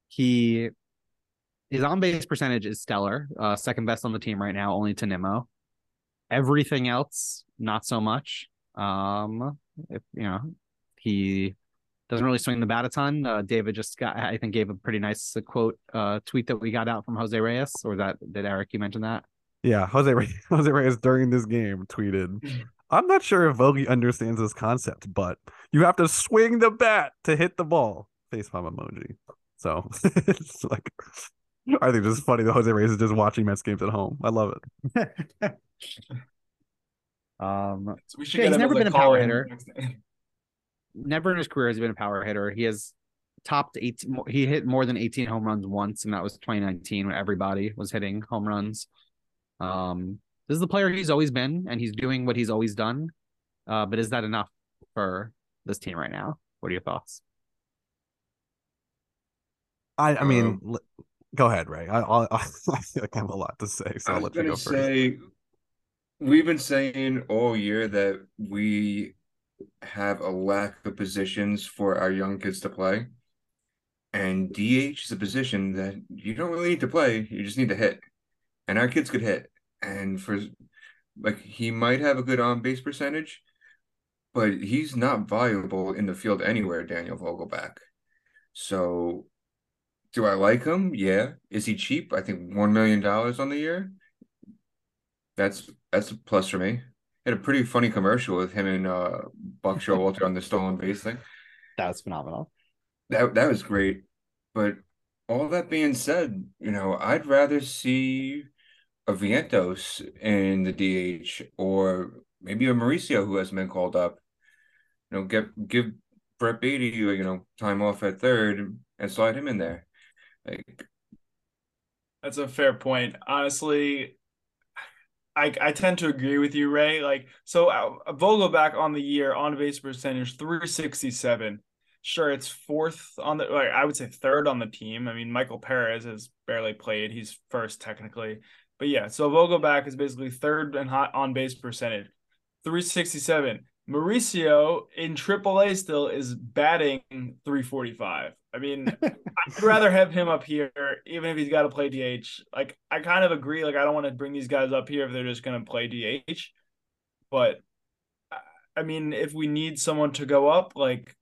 S4: he his on base percentage is stellar. Uh, second best on the team right now, only to Nimmo. Everything else, not so much. Um, if you know, he doesn't really swing the bat a ton. Uh, David just got, I think, gave a pretty nice uh, quote uh, tweet that we got out from Jose Reyes, or that did Eric you mention that?
S1: yeah, Jose Reyes, Jose Reyes during this game tweeted, "I'm not sure if Vogie understands this concept, but you have to swing the bat to hit the ball." Facepalm emoji. So it's like, I think this is funny that Jose Reyes is just watching Mets games at home. I love it.
S4: Um,
S3: So we should
S4: Yeah, he's never been a power hitter. never in his career has he been a power hitter. He has topped 18 he hit more than 18 home runs once and that was 2019 when everybody was hitting home runs. Um this is the player he's always been and he's doing what he's always done. Uh but is that enough for this team right now? What are your thoughts?
S1: I I mean,
S2: Um,
S1: l- go ahead, Ray. I I'll, I feel like I have a lot to say, so
S2: I
S1: I'll let you go first.
S2: say we've been saying all year that we have a lack of positions for our young kids to play. And DH is a position that you don't really need to play, you just need to hit. And our kids could hit. And for like he might have a good on base percentage, but he's not valuable in the field anywhere, Daniel Vogelbach. So do I like him? Yeah. Is he cheap? I think one million dollars on the year. That's that's a plus for me. Had a pretty funny commercial with him and uh Buck Showalter on the stolen base thing.
S4: That's phenomenal.
S2: That that was great. But all that being said, you know, I'd rather see a Vientos in the DH or maybe a Mauricio who hasn't been called up. You know, get give Brett Baty, you you know, time off at third and slide him in there. Like
S3: That's a fair point. Honestly, I I tend to agree with you, Ray. Like, so uh, Vogelbach on the year on base percentage three sixty seven. Sure, it's fourth on the. Like, I would say third on the team. I mean, Michael Perez has barely played. He's first technically, but yeah. So Vogelbach is basically third and hot on base percentage, three sixty seven. Mauricio in AAA still is batting 345. I mean, I'd rather have him up here, even if he's got to play DH. Like, I kind of agree. Like, I don't want to bring these guys up here if they're just going to play DH. But, I- mean, if we need someone to go up, like,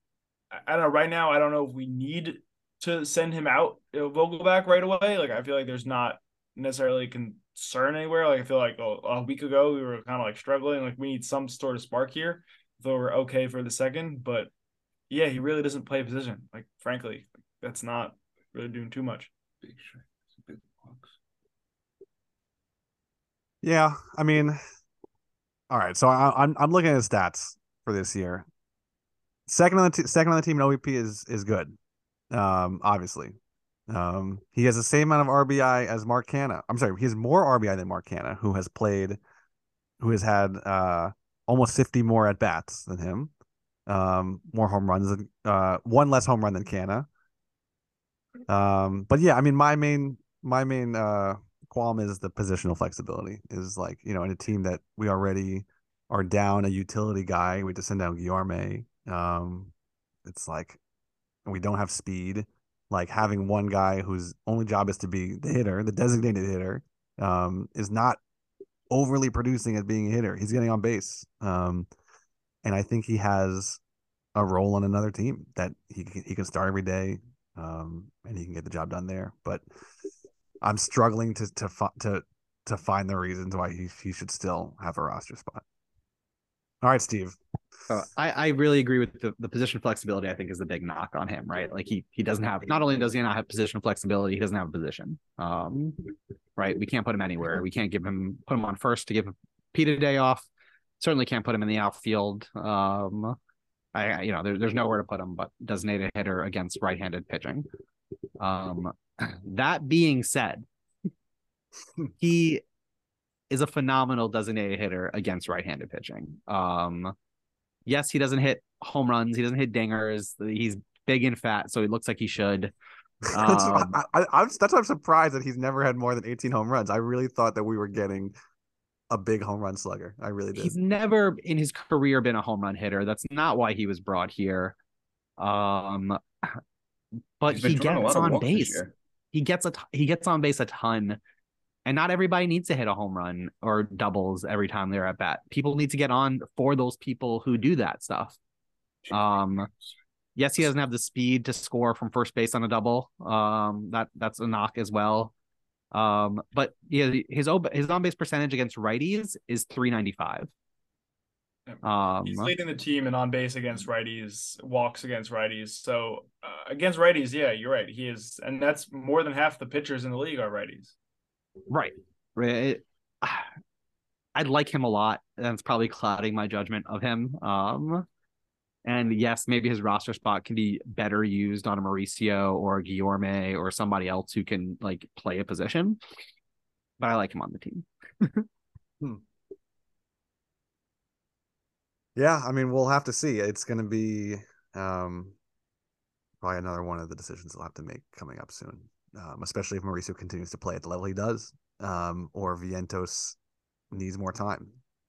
S3: I- don't know. Right now, I don't know if we need to send him out, Vogelbach right away. Like, I feel like there's not necessarily concern anywhere. Like, I feel like oh, a week ago, we were kind of like struggling. Like, we need some sort of spark here. Though we're okay for the second, but yeah, he really doesn't play a position. Like, frankly, that's not really doing too much.
S2: big strike, big box.
S1: Yeah, I mean, all right. So I, I'm I'm looking at his stats for this year. Second on the t- second on the team in OBP is is good. Um, obviously, um, he has the same amount of RBI as Mark Canha. I'm sorry, he has more RBI than Mark Canha, who has played, who has had uh almost 50 more at bats than him. Um, more home runs than uh one less home run than Canha. Um, but yeah, I mean, my main my main uh qualm is the positional flexibility. Is like you know in a team that we already are down a utility guy, we just send down Guillorme. Um, it's like we don't have speed. Like having one guy whose only job is to be the hitter, the designated hitter, um, is not overly producing as being a hitter. He's getting on base. Um, and I think he has a role on another team that he he can start every day, um, and he can get the job done there. But I'm struggling to to to to find the reasons why he he should still have a roster spot. All right, Steve.
S4: Uh, I, I really agree with the, the position flexibility. I think is the big knock on him, right? Like he he doesn't have not only does he not have position flexibility, he doesn't have a position. Um, right? We can't put him anywhere. We can't give him put him on first to give Pete a day off. Certainly can't put him in the outfield. Um, I you know there, there's nowhere to put him but designated hitter against right-handed pitching. Um, that being said, he is a phenomenal designated hitter against right-handed pitching. Um, yes, he doesn't hit home runs, he doesn't hit dingers. He's big and fat, so he looks like he should. Um,
S1: I, I, I'm that's why I'm surprised that he's never had more than 18 home runs. I really thought that we were getting a big home run slugger. I really did.
S4: He's never in his career been a home run hitter. That's not why he was brought here. Um, but
S2: He's been
S4: he
S2: drawing a
S4: gets on base. He gets a t- he gets on base a ton, and not everybody needs to hit a home run or doubles every time they're at bat. People need to get on for those people who do that stuff. Um, yes, he doesn't have the speed to score from first base on a double. Um, that that's a knock as well. Um, but yeah, his ob- his on base percentage against righties is three ninety five. Um,
S3: He's leading the team in on base against righties, walks against righties. So uh, against righties, yeah, you're right. He is, and that's more than half the pitchers in the league are righties.
S4: right, right. I'd like him a lot. And that's probably clouding my judgment of him. Um, and yes, maybe his roster spot can be better used on a Mauricio or a or somebody else who can like play a position. But I like him on the team.
S1: Yeah, I mean, we'll have to see. It's going to be um, probably another one of the decisions they'll have to make coming up soon, um, especially if Mauricio continues to play at the level he does, um, or Vientos needs more time,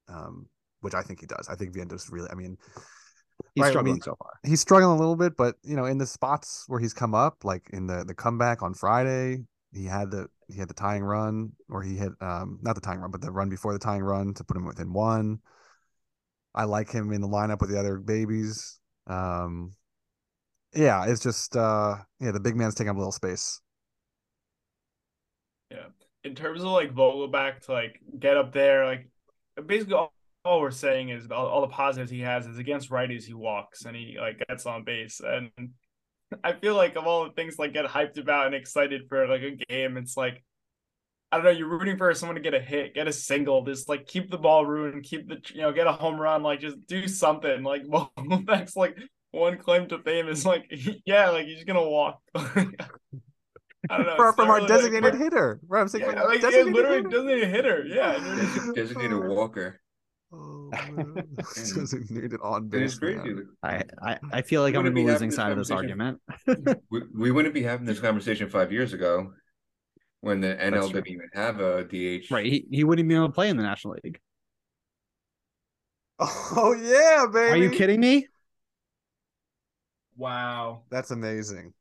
S1: um, which I think he does. I think Vientos really. I mean,
S4: He's
S1: Right, I
S4: struggling
S1: mean,
S4: so far.
S1: he's struggling a little bit, but you know, in the spots where he's come up, like in the the comeback on Friday, he had the he had the tying run, or he hit um not the tying run, but the run before the tying run to put him within one. I like him in the lineup with the other babies. Um, yeah, it's just uh yeah, the big man's taking up a little space. Yeah.
S3: In terms of like Vogelbach to like get up there, like basically all, all we're saying is all, all the positives he has is against righties he walks and he like gets on base and I feel like of all the things like get hyped about and excited for like a game, it's like I don't know, you're rooting for someone to get a hit, get a single, just like keep the ball ruined, keep the you know, get a home run, like just do something. Like that's like one claim to fame is like yeah, like he's gonna walk. I don't know.
S1: For- from our
S3: really, like,
S1: designated hitter. Right, I'm saying
S3: Yeah,
S1: from
S3: like yeah,
S1: designated
S3: literally
S1: hitter.
S3: designated hitter. Yeah. and you're just-
S2: Designated Walker.
S1: Man. designated on
S2: It is
S1: base.
S2: crazy.
S4: I, I, I feel like I'm
S2: Wouldn't
S4: on the
S2: be
S4: losing
S2: having
S4: side of this argument.
S2: We, we wouldn't be having this conversation five years ago when the NL
S4: true.
S2: didn't even have a DH.
S4: Right. He, he wouldn't even be able to play in the National League.
S1: Oh yeah, baby.
S4: Are you kidding me?
S3: wow.
S1: That's amazing.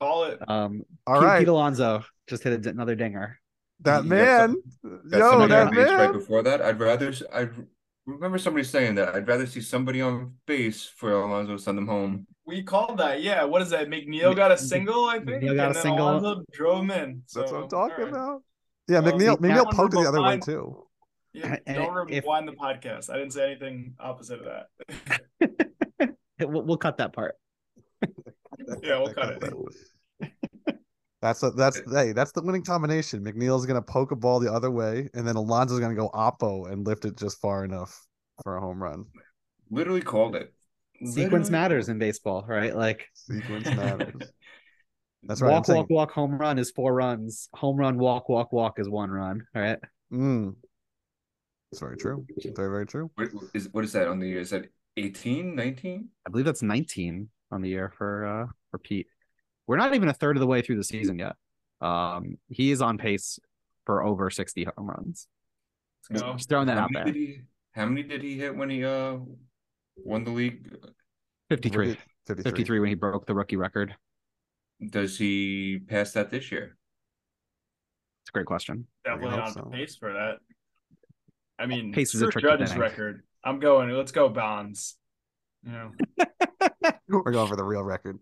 S3: Call it.
S4: Um,
S1: All
S4: Pete,
S1: right,
S4: Pete Alonso just hit another dinger.
S1: that
S2: You got
S1: man.
S2: Got
S1: Yo, that
S2: on base right before that. I'd rather s- I remember somebody saying that I'd rather see somebody on base for Alonso to send them home.
S3: We called that. Yeah. What is that? McNeil got a single, I think.
S4: McNeil got
S3: and
S4: a
S3: then
S4: single.
S3: Alonso drove him in.
S1: That's what I'm talking
S3: all right.
S1: about. Yeah,
S3: Well,
S1: McNeil.
S4: see,
S1: McNeil
S3: that-
S1: poked it the other way too.
S3: Yeah, don't
S4: if-
S3: rewind the podcast. I didn't say anything opposite of that.
S4: We'll, we'll cut that part.
S3: Yeah, we'll cut it.
S1: That's a, that's hey, that's the winning combination. McNeil's gonna poke a ball the other way, and then Alonso's gonna go oppo and lift it just far enough for a home run.
S2: Literally called it.
S4: Sequence matters in baseball, right? Like
S1: Sequence matters. That's right. I'm
S4: walk,
S1: saying,
S4: walk, walk, home run is four runs. Home run, walk, walk, walk is one run. All right.
S1: mm, it's very true. Very very true.
S2: What is what is that on the year? Is that 18, 19?
S4: I believe that's 19 on the year for uh for Pete. We're not even a third of the way through the season yet. Um, he is on pace for over 60 home runs.
S3: Let's go.
S4: Just throwing that
S2: How
S4: out
S2: many
S4: there.
S2: did he how many did he hit when he uh won the league?
S4: 53.
S1: 53.
S4: 53 when he broke the rookie record.
S2: Does he pass that this year?
S4: It's a great question.
S3: Definitely on
S1: so.
S3: pace for that. I mean,
S4: Pace is a
S3: screw
S4: tricky
S3: Judge's
S4: thing.
S3: record. I'm going. Let's go Bonds. You know,
S1: We're going for the real record.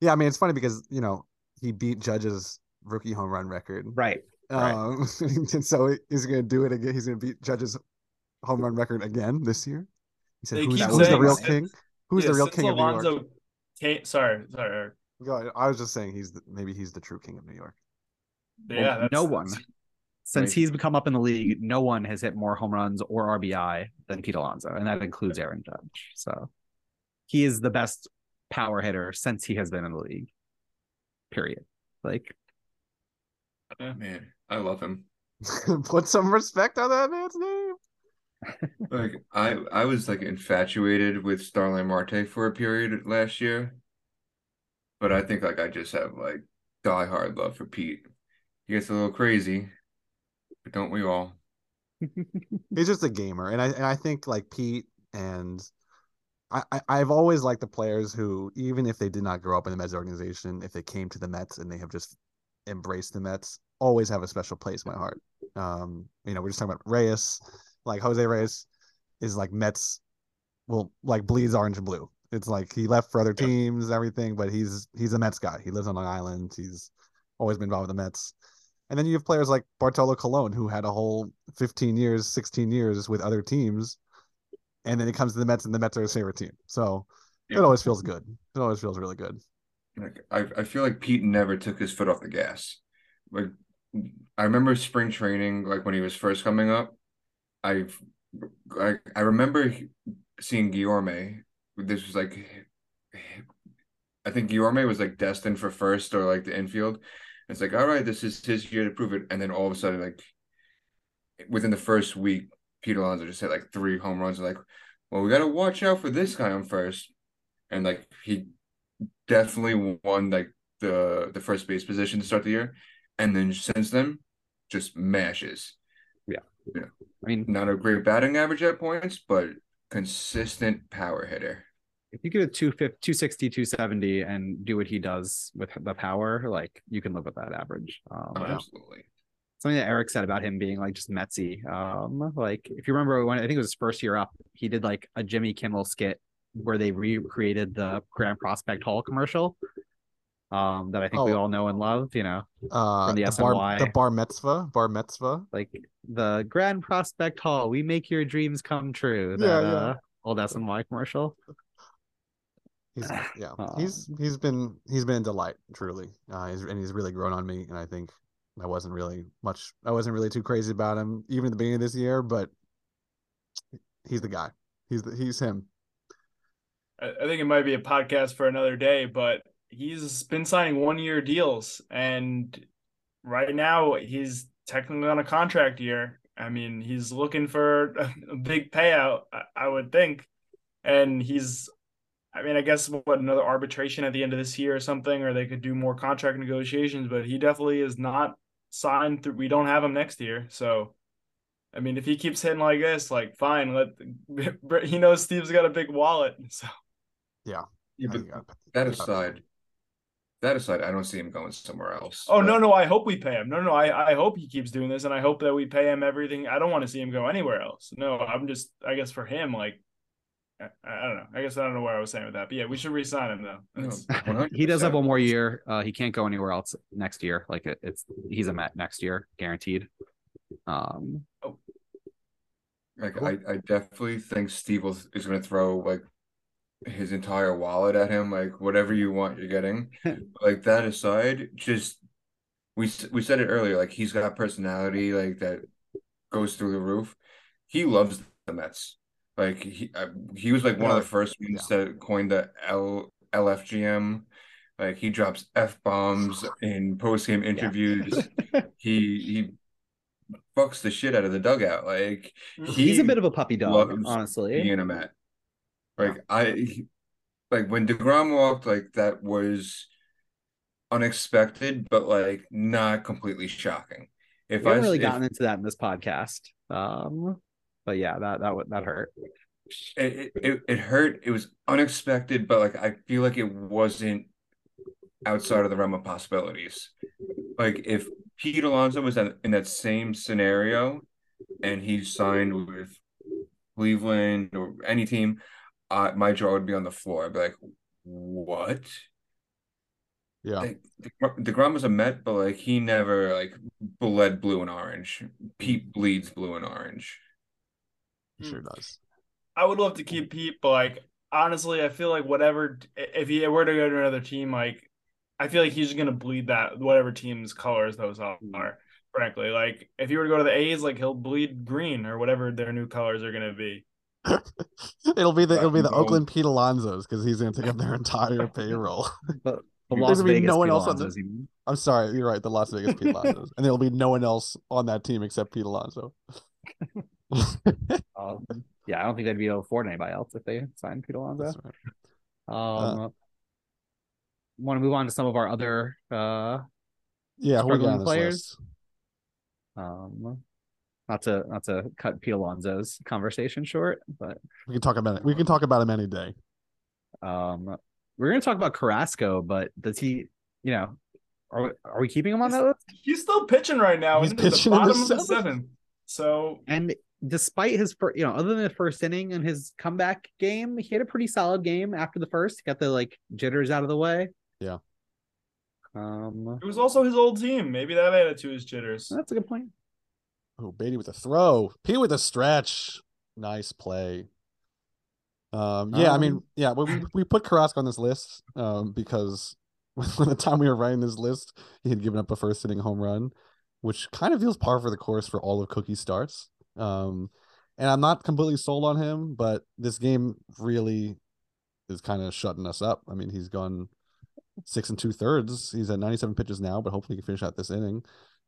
S1: Yeah, I mean it's funny because you know he beat Judge's rookie home run record.
S4: Right. Right.
S1: Um, and so he's going to do it again. He's going to beat Judge's home run record again this year. He said, "Who's,
S3: keep
S1: who's the real
S3: since-
S1: king? Who's
S3: yeah,
S1: the real
S3: since
S1: king of New York?"
S3: Came, sorry, sorry. Eric.
S1: I was just saying he's the, maybe he's the true king of New York.
S3: Yeah,
S4: Well,
S3: that's,
S4: no one.
S3: that's-
S4: Since he's become up in the league, no one has hit more home runs or RBI than Pete Alonso, and that includes Aaron Judge. So he is the best power hitter since he has been in the league. Period. Like
S2: Man, I love him.
S1: Put some respect on that man's name.
S2: Like I I was like infatuated with Starling Marte for a period last year. But I think like I just have like diehard love for Pete. He gets a little crazy, but don't we all?
S1: He's just a gamer, and I and I think like Pete and I, I've always liked the players who even if they did not grow up in the Mets organization, if they came to the Mets and they have just embraced the Mets, always have a special place in my heart. Um, you know, we're just talking about Reyes, like Jose Reyes is like Mets, well, like bleeds orange and blue. It's like he left for other teams, and everything, but he's he's a Mets guy. He lives on Long Island. He's always been involved with the Mets. And then you have players like Bartolo Colon, who had a whole 15 years, 16 years with other teams. And then he comes to the Mets, and the Mets are his favorite team. So
S2: Yeah.
S1: it always feels good. It always feels really good.
S2: Like I, I feel like Pete never took his foot off the gas. Like I remember spring training, like when he was first coming up. I've I I remember seeing Guillorme. This was like I think Guillorme was like destined for first or like the infield. It's like, all right, this is his year to prove it. And then all of a sudden, like within the first week, Pete Alonso just hit like three home runs. Like, well, we gotta watch out for this guy on first. And like he definitely won like the the first base position to start the year, and then since then, just mashes. Yeah, yeah.
S4: I mean,
S2: Not a great batting average at points, but consistent power hitter.
S4: if you get a 250, 260, 270 and do what he does with the power, like you can live with that average. Um,
S2: Oh, absolutely.
S4: Something that Eric said about him being like just Metsy. Um, like if you remember when I think it was his first year up, he did like a Jimmy Kimmel skit where they recreated the Grand Prospect Hall commercial. Um, that I think we
S1: Oh.
S4: all know and love, you know,
S1: Uh,
S4: From the
S1: bar,
S4: SNY.
S1: the bar mitzvah, bar mitzvah.
S4: like the Grand Prospect Hall, we make your dreams come true.
S1: Yeah,
S4: That
S1: yeah.
S4: uh, old SNY commercial.
S1: He's yeah,
S4: Um,
S1: he's he's been he's been a delight, truly. Uh, he's and he's really grown on me, and I think I wasn't really much. I wasn't really too crazy about him even at the beginning of this year, but he's the guy. He's the, he's him.
S3: I, think it might be a podcast for another day, but he's been signing one year deals and right now he's technically on a contract year. I mean, he's looking for a, big payout, I would think. And he's I mean, I guess what another arbitration at the end of this year or something, or they could do more contract negotiations, but he definitely is not signed through we don't have him next year. So I mean, if he keeps hitting like this, like fine, let he knows Steve's got a big wallet. So
S2: Yeah,
S1: I
S2: but
S1: think
S2: that aside, that aside, I don't see him going somewhere else.
S3: Oh
S2: But-
S3: no, no! I hope we pay him. No, no, I, I hope he keeps doing this, and I hope that we pay him everything. I don't want to see him go anywhere else. No, I'm just, I guess for him, like, I, I don't know. I guess I don't know where I was saying with that, but yeah, we should re-sign him though.
S4: He does have one more year. Uh, he can't go anywhere else next year. Like it, it's he's a Met next year, guaranteed. Um,
S2: Like I, I definitely think Steve will, is going to throw like his entire wallet at him. Like whatever you want, you're getting. like that aside, just we we said it earlier. Like he's got a personality like that goes through the roof. He loves the Mets. Like he he was like one of the first ones yeah. that coined the L LFGM. Like he drops f bombs in post game interviews. Yeah. he he fucks the shit out of the dugout. Like
S4: he he's a bit of a puppy dog, honestly.
S2: Being a Met. Like I like when Degrom walked, like that was unexpected, but like not completely shocking.
S4: If I haven't really if, gotten into that in this podcast, um, but yeah, that that that hurt.
S2: It, it it hurt. It was unexpected, but like I feel like it wasn't outside of the realm of possibilities. Like if Pete Alonso was in that same scenario, and he signed with Cleveland or any team, uh, my jaw would be on the floor. I'd be like, what?
S1: Yeah.
S2: Like, deGrom was a Met, but like he never like bled blue and orange. Pete bleeds blue and orange.
S1: He sure mm. does.
S3: I would love to keep Pete, but like honestly, I feel like whatever if he were to go to another team, like I feel like he's just gonna bleed that whatever team's colors those hmm. are. Frankly, like if he were to go to the A's, like he'll bleed green or whatever their new colors are gonna be.
S1: it'll be the it'll be the Oakland Pete Alonso's because he's gonna take up their entire payroll.
S4: But the Las Vegas no one Pete else
S1: Alonsos, on the, I'm sorry, you're right. The Las Vegas Pete Alonsos, and there'll be no one else on that team except Pete Alonso.
S4: Um, yeah, I don't think they'd be able to afford anybody else if they signed Pete Alonso. Right. Um, uh, want to move on to some of our other uh,
S1: yeah struggling players.
S4: Um, not to not to cut Pete Alonso's conversation short, but
S1: we can talk about it. We can talk about him any day.
S4: Um, we're gonna talk about Carrasco, but does he? You know, are we, are we keeping him on that list?
S3: He's still pitching right now. He's pitching the bottom in the of the seventh. So
S4: and despite his first, you know, other than the first inning and his comeback game, he had a pretty solid game after the first. He got the like jitters out of the way.
S1: Yeah.
S4: Um,
S3: it was also his old team. Maybe that added to his jitters.
S4: That's a good point.
S1: Oh, Baty with a throw. P with a stretch. Nice play. Um, yeah, um, I mean, um, yeah, we we put Carrasco on this list um, because when the time we were writing this list, he had given up a first inning home run, which kind of feels par for the course for all of Cookie's starts. Um, and I'm not completely sold on him, but this game really is kind of shutting us up. I mean, he's gone six and two thirds. He's at 97 pitches now, but hopefully he can finish out this inning.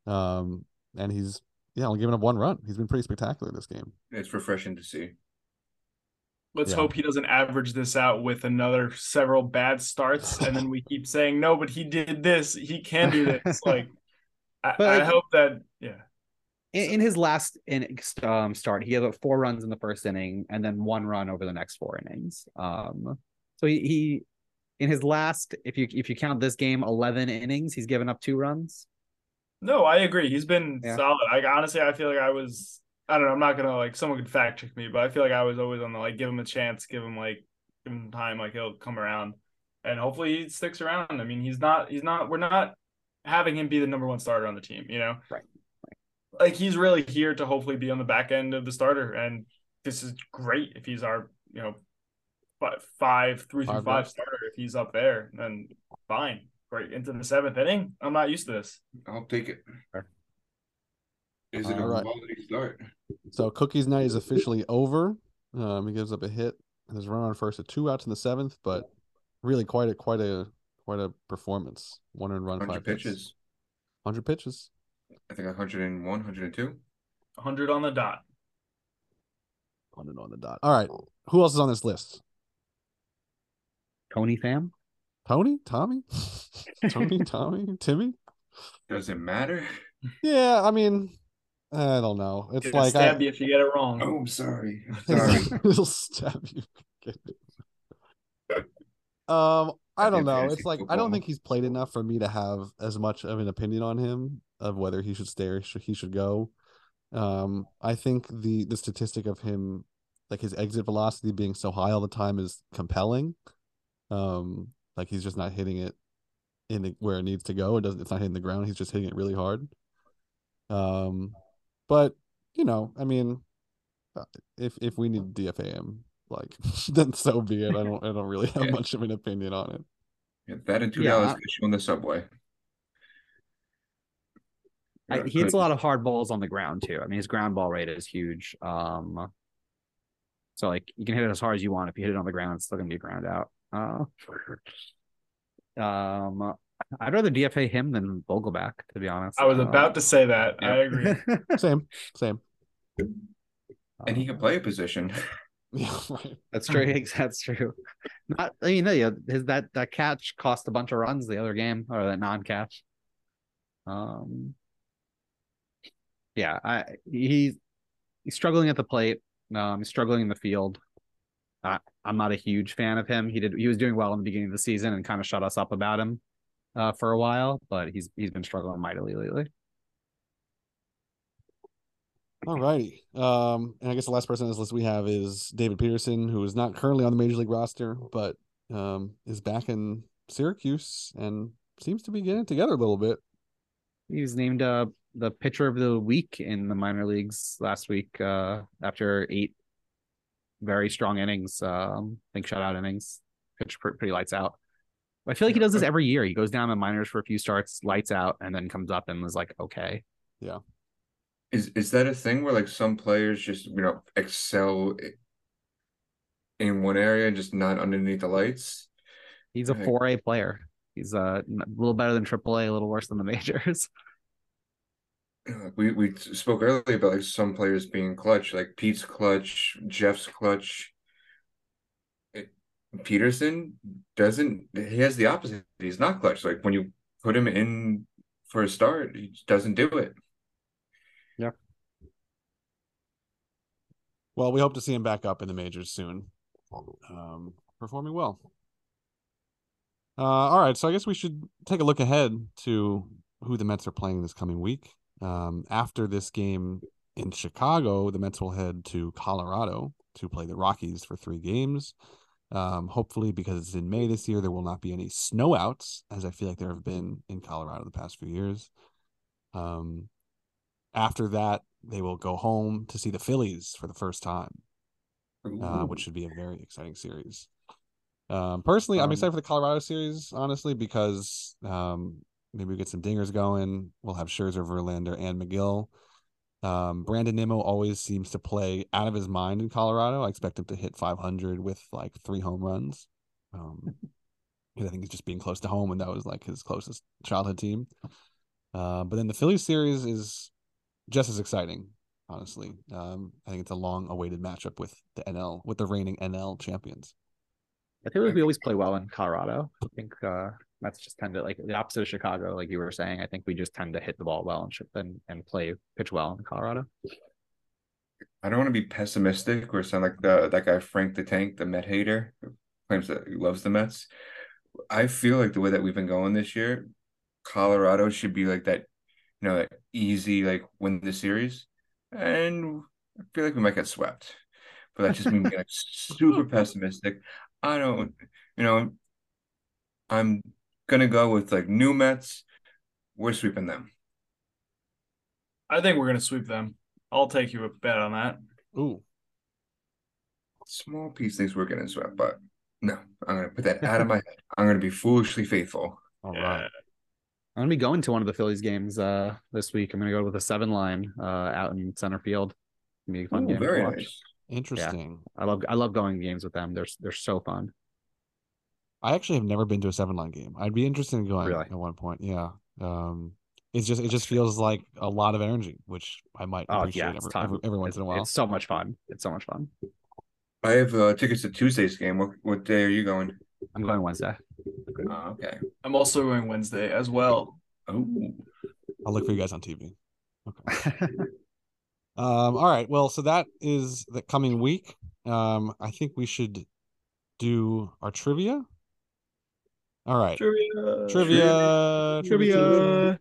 S1: Um, and he's yeah, only giving up one run. He's been pretty spectacular this game.
S2: It's refreshing to see.
S3: Let's yeah. hope he doesn't average this out with another several bad starts, and then we keep saying no, but he did this. He can do this. Like, I, I, hope that yeah.
S4: In, in his last in, um, start, he had four runs in the first inning, and then one run over the next four innings. Um, so he, he in his last, if you if you count this game, eleven innings, he's given up two runs.
S3: No, I agree. He's been yeah. solid. Like honestly, I feel like I was I don't know. I'm not gonna like someone could fact check me, but I feel like I was always on the like give him a chance, give him like give him time, like he'll come around, and hopefully he sticks around. I mean, he's not he's not we're not having him be the number one starter on the team, you know.
S4: Right.
S3: Like he's really here to hopefully be on the back end of the starter, and this is great if he's our you know five three through five starter. If he's up there, then fine. Great into the seventh inning. I'm not used to this.
S2: I'll take it. Is it All a right. quality start?
S1: So Cookie's night is officially over. Um, he gives up a hit. His run on first at two outs in the seventh, but really quite a quite a quite a performance. One and run, five pitches. Hundred pitches.
S2: I think 101, 102.
S3: 100 on the dot.
S1: 100 on the dot. All right. Who else is on this list?
S4: Tony Pham?
S1: Tony? Tommy? Tony? Tommy? Timmy?
S2: Does it matter?
S1: Yeah, I mean, I don't know. It's
S3: It'll
S1: like
S3: stab I, you if you get it wrong.
S2: Oh, I'm sorry. sorry.
S1: It'll stab you. um, I don't know. It's like I don't think he's played enough for me to have as much of an opinion on him of whether he should stay or he should go. Um, I think the the statistic of him, like his exit velocity being so high all the time, is compelling. Um, like he's just not hitting it in the, where it needs to go. It doesn't. It's not hitting the ground. He's just hitting it really hard. Um, but you know, I mean, uh, if if we need DFA him, like then so be it. I don't I don't really have yeah. much of an opinion on it.
S2: Yeah, that and two dollars yeah. get you on the subway.
S4: I, he hits a lot of hard balls on the ground too. I mean, his ground ball rate is huge. Um, so like you can hit it as hard as you want. If you hit it on the ground, it's still gonna be a ground out. Uh, um, I'd rather DFA him than Vogelbach, to be honest.
S3: I was
S4: Uh,
S3: about to say that. I agree.
S1: Same, same.
S2: and he can play a position.
S4: That's true. That's true. Not you know, yeah, his that that catch cost a bunch of runs the other game, or that non-catch. Um, yeah, I he's he's struggling at the plate. Um, he's struggling in the field. I, I'm not a huge fan of him. He did he was doing well in the beginning of the season and kind of shut us up about him uh, for a while, but he's he's been struggling mightily lately.
S1: All righty. Um, and I guess the last person on this list we have is David Peterson, who is not currently on the major league roster, but um, is back in Syracuse and seems to be getting together a little bit.
S4: He was named uh, the pitcher of the week in the minor leagues last week uh, after eight very strong innings. Um, I think shutout innings, pitch pretty lights out. I feel like he does this every year. He goes down the minors for a few starts, lights out, and then comes up and is like, okay. Yeah.
S2: Is is that a thing where like some players just you know excel in one area and just not underneath the lights?
S4: He's a 4A player. He's uh, a little better than AAA, a little worse than the majors.
S2: We we spoke earlier about like some players being clutch, like Pete's clutch, Jeff's clutch. It- Peterson doesn't. He has the opposite. He's not clutch. Like when you put him in for a start, he doesn't do it. Yeah.
S1: Well, we hope to see him back up in the majors soon, um, performing well. Uh, all right, so I guess we should take a look ahead to who the Mets are playing this coming week. Um, after this game in Chicago, the Mets will head to Colorado to play the Rockies for three games. Um, hopefully, because it's in May this year, there will not be any snowouts, as I feel like there have been in Colorado the past few years. Um, after that, they will go home to see the Phillies for the first time, uh, which should be a very exciting series. Um, personally, I'm
S4: Um,
S1: excited for the Colorado series, honestly, because um, maybe we get some dingers going. We'll have Scherzer, Verlander, and Megill. Um, Brandon Nimmo always seems to play out of his mind in Colorado. I expect him to hit 500 with like three home runs. Um, I think he's just being close to home, and that was like his closest childhood team. Uh, but then the Phillies series is just as exciting, honestly. Um, I think it's a long-awaited matchup with the NL, with the reigning NL champions.
S4: I like we always play well in Colorado. I think uh, Mets just tend to like the opposite of Chicago, like you were saying. I think we just tend to hit the ball well and and, and play pitch well in Colorado.
S2: I don't want to be pessimistic or sound like the that guy Frank the Tank, the Met hater, who claims that he loves the Mets. I feel like the way that we've been going this year, Colorado should be like that, you know, that easy like win the series, and I feel like we might get swept. But that's just me being like super pessimistic. I don't, you know, I'm gonna go with like new Mets. We're sweeping them.
S3: I think we're gonna sweep them. I'll take you a bet on that.
S1: Ooh,
S2: Small piece thinks we're getting swept, but no, I'm gonna put that out of my head. I'm gonna be foolishly faithful.
S1: all
S3: Yeah.
S1: right.
S4: I'm gonna be going to one of the Phillies games uh, this week. I'm gonna go with a seven line uh, out in center field. It's gonna be a fun
S2: Ooh,
S4: game to
S2: very
S4: watch.
S2: nice.
S1: Interesting.
S4: I love I love going to games with them. They're they're so fun.
S1: I actually have never been to a seven line game. I'd be interested in going
S4: Really?
S1: at one point. Yeah. Um, it's just it just feels like a lot of energy, which I might
S4: Oh
S1: appreciate
S4: yeah,
S1: every,
S4: fun.
S1: every, every once
S4: It's-
S1: in a while.
S4: It's so much fun. It's so much fun.
S2: I have uh, tickets to Tuesday's game. What what day are you going?
S4: I'm going Wednesday.
S2: Oh, okay.
S3: I'm also going Wednesday as well.
S2: Oh,
S1: I'll look for you guys on TV. Okay. Um, all right. Well, so that is the coming week. Um, I think we should do our trivia. All right.
S3: Trivia.
S1: Trivia.
S3: Trivia.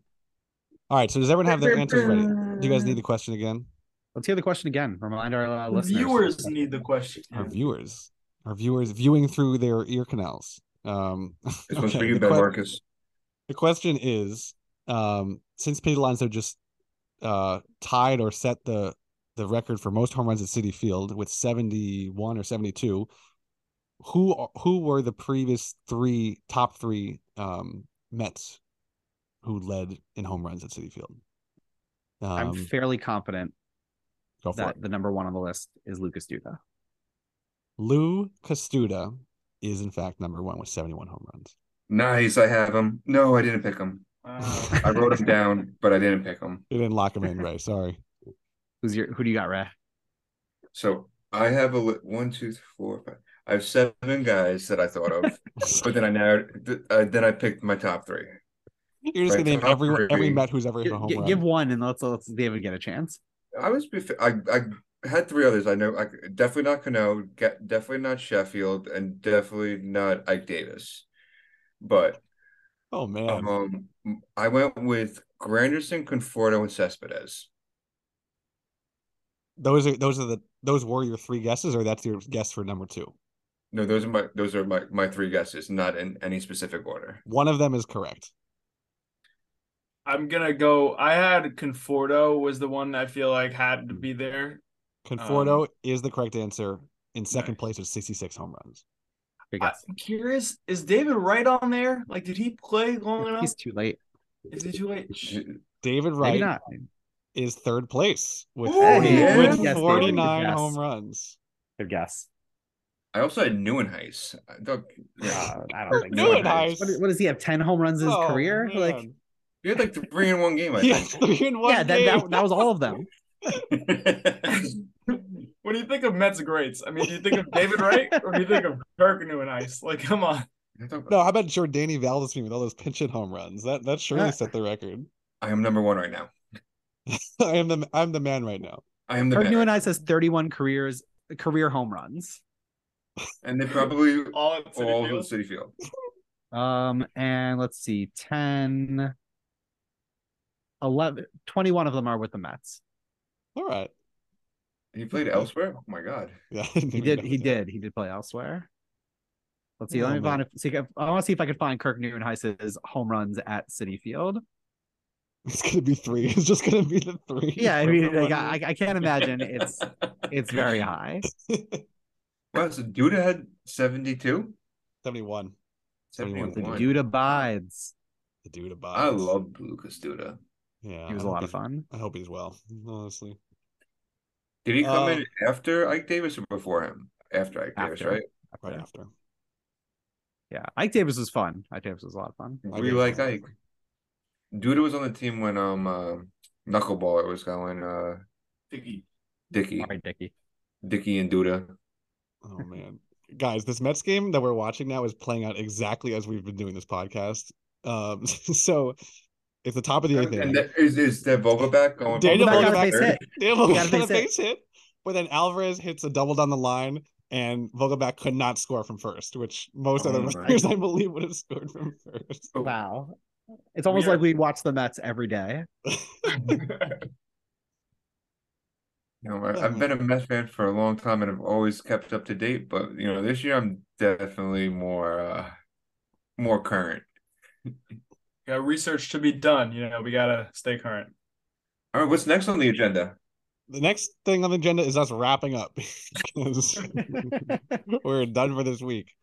S1: All right. So does everyone have their answers ready? Do you guys need the question again?
S4: Let's hear the question again. Remind our uh, listeners.
S3: viewers need the question.
S1: Our viewers, our viewers viewing through their ear canals. Um,
S2: this one's for
S1: okay,
S2: you,
S1: the
S2: Ben
S1: que-
S2: Marcus.
S1: The question is, um, since Pete Alonso just uh, tied or set the the record for most home runs at Citi Field with seventy one or seventy two, who who were the previous three top three um, Mets who led in home runs at Citi Field?
S4: I'm
S1: Um,
S4: fairly confident
S1: go
S4: that
S1: it.
S4: the number one on the list is Lucas Duda.
S1: Lucas Duda is in fact number one with 71 home runs.
S2: Nice, I have him. No, I didn't pick him.
S3: Uh,
S2: I wrote him down, but I didn't pick him.
S1: You didn't lock him in, Ray. Sorry.
S4: Who's your who do you got, Ray?
S2: So I have a li- one, two, three, four, five. I have seven guys that I thought of, but then I narrowed. Uh, then I picked my top three.
S1: You're just
S2: Right,
S1: gonna name
S2: top
S1: every every. Met who's ever hit a home
S4: gi-
S1: run.
S4: give one and let's let's David get a chance.
S2: I was. bef- I I had three others. I know. I definitely not Cano. Get definitely not Sheffield, and definitely not Ike Davis. But
S1: oh man.
S2: um, I went with Granderson, Conforto, and Cespedes.
S1: those are those are the those were your three guesses, or that's your guess for number two.
S2: No, those are my those are my my three guesses, not in any specific order.
S1: One of them is correct.
S3: I'm gonna go. I had Conforto was the one I feel like had to be there.
S1: Conforto um, is the correct answer. In second place with 66 home runs.
S4: Good
S3: I-
S4: guess.
S3: I'm curious, is David Wright on there? Like, did he play long enough?
S4: He's too late.
S3: Is he too late?
S1: David
S4: Maybe
S1: Wright
S4: not.
S1: is third place with,
S3: Ooh,
S1: forty-
S2: yeah.
S1: with
S4: Yes,
S1: 49
S4: yes.
S1: home runs.
S4: Good guess.
S2: I also had Nieuwenhuis. I don't. Yeah,
S4: Uh, I don't think so.
S1: Nieuwenhuis.
S4: What, what does he have? Ten home runs in his
S1: Oh,
S4: career? Like
S1: man.
S2: he had like three in one game. I
S1: he
S2: think.
S1: three in one
S4: yeah, that,
S1: game.
S4: that that was all of them.
S3: when you think of Mets greats, I mean, do you think of David Wright or do you think of Kirk and Ice? Like, come on.
S1: No, how about Jordany Valdez with all those pinch hit home runs? That that surely
S4: Yeah.
S1: set the record.
S2: I am number one right now.
S1: I am the I'm the man right now.
S2: I am the
S4: Kirk
S2: man.
S4: Nieuwenhuis has 31 careers career home runs.
S2: And they probably
S3: All at Citi
S2: all
S3: Field.
S2: Citi Field.
S4: Um, and let's see, 10, 11, 21 of them are with the Mets.
S1: All right.
S2: He played elsewhere. Oh my god.
S1: Yeah,
S4: He did, he did, he did play elsewhere. Let's see.
S1: Oh,
S4: let me
S1: man.
S4: find. If, see if, I want to see if I can find Kirk Nieuwenhuis's home runs at Citi Field.
S1: It's gonna be three. It's just gonna be the three.
S4: Yeah, I mean, like, I, I can't imagine it's it's very high.
S2: Wow, so Duda had 72?
S1: 71. 71.
S4: The
S2: 71.
S4: dude abides.
S1: The dude abides.
S2: I love Lucas Duda.
S1: Yeah,
S4: He was
S1: I
S4: a
S1: hope
S4: lot of fun.
S1: I hope he's well. Honestly,
S2: Did he come
S1: Uh,
S2: in after Ike Davis or before him? After Ike Davis,
S4: After.
S2: right?
S1: right after.
S4: Yeah, Ike Davis was fun. Ike Davis was a lot of fun.
S1: I
S2: We
S1: guess
S2: like
S1: so.
S2: Ike. Duda was on the team when um uh, Knuckleballer was going uh
S3: Dickey.
S2: Dickey.
S4: All right, Dickey.
S2: Dickey and Duda.
S1: Oh man, guys, this Mets game that we're watching now is playing out exactly as we've been doing this podcast. Um, so it's the top of the eighth
S2: And
S1: inning.
S2: that, is is that Vogelbach going?
S1: Daniel
S4: Vogelbach got a base hit.
S1: Daniel
S4: He got a
S1: Vogelbach got a
S4: base hit.
S1: but then Alvarez hits a double down the line, and Vogelbach could not score from first, which most
S2: Oh
S1: other
S2: my
S1: players, I believe, would have scored from first.
S4: Wow. It's almost
S3: We are-
S4: like we watch the Mets every day.
S2: You know, I, I've been a Mets fan for a long time and I've always kept up to date, but you know, this year I'm definitely more uh more current.
S3: Got research to be done. You know, we gotta stay current.
S2: All right, what's next on the agenda?
S1: The next thing on the agenda is us wrapping up because we're done for this week.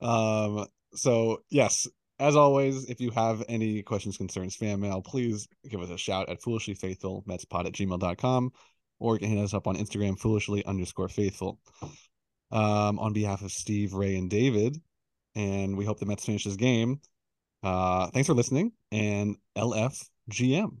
S1: Um, so yes, as always, if you have any questions, concerns, fan mail, please give us a shout at foolishly faithful metspod at gmail.com or you can hit us up on Instagram, foolishly underscore faithful. Um, on behalf of Steve, Ray, and David, and we hope the Mets finish this game. Uh, thanks for listening and LFGM.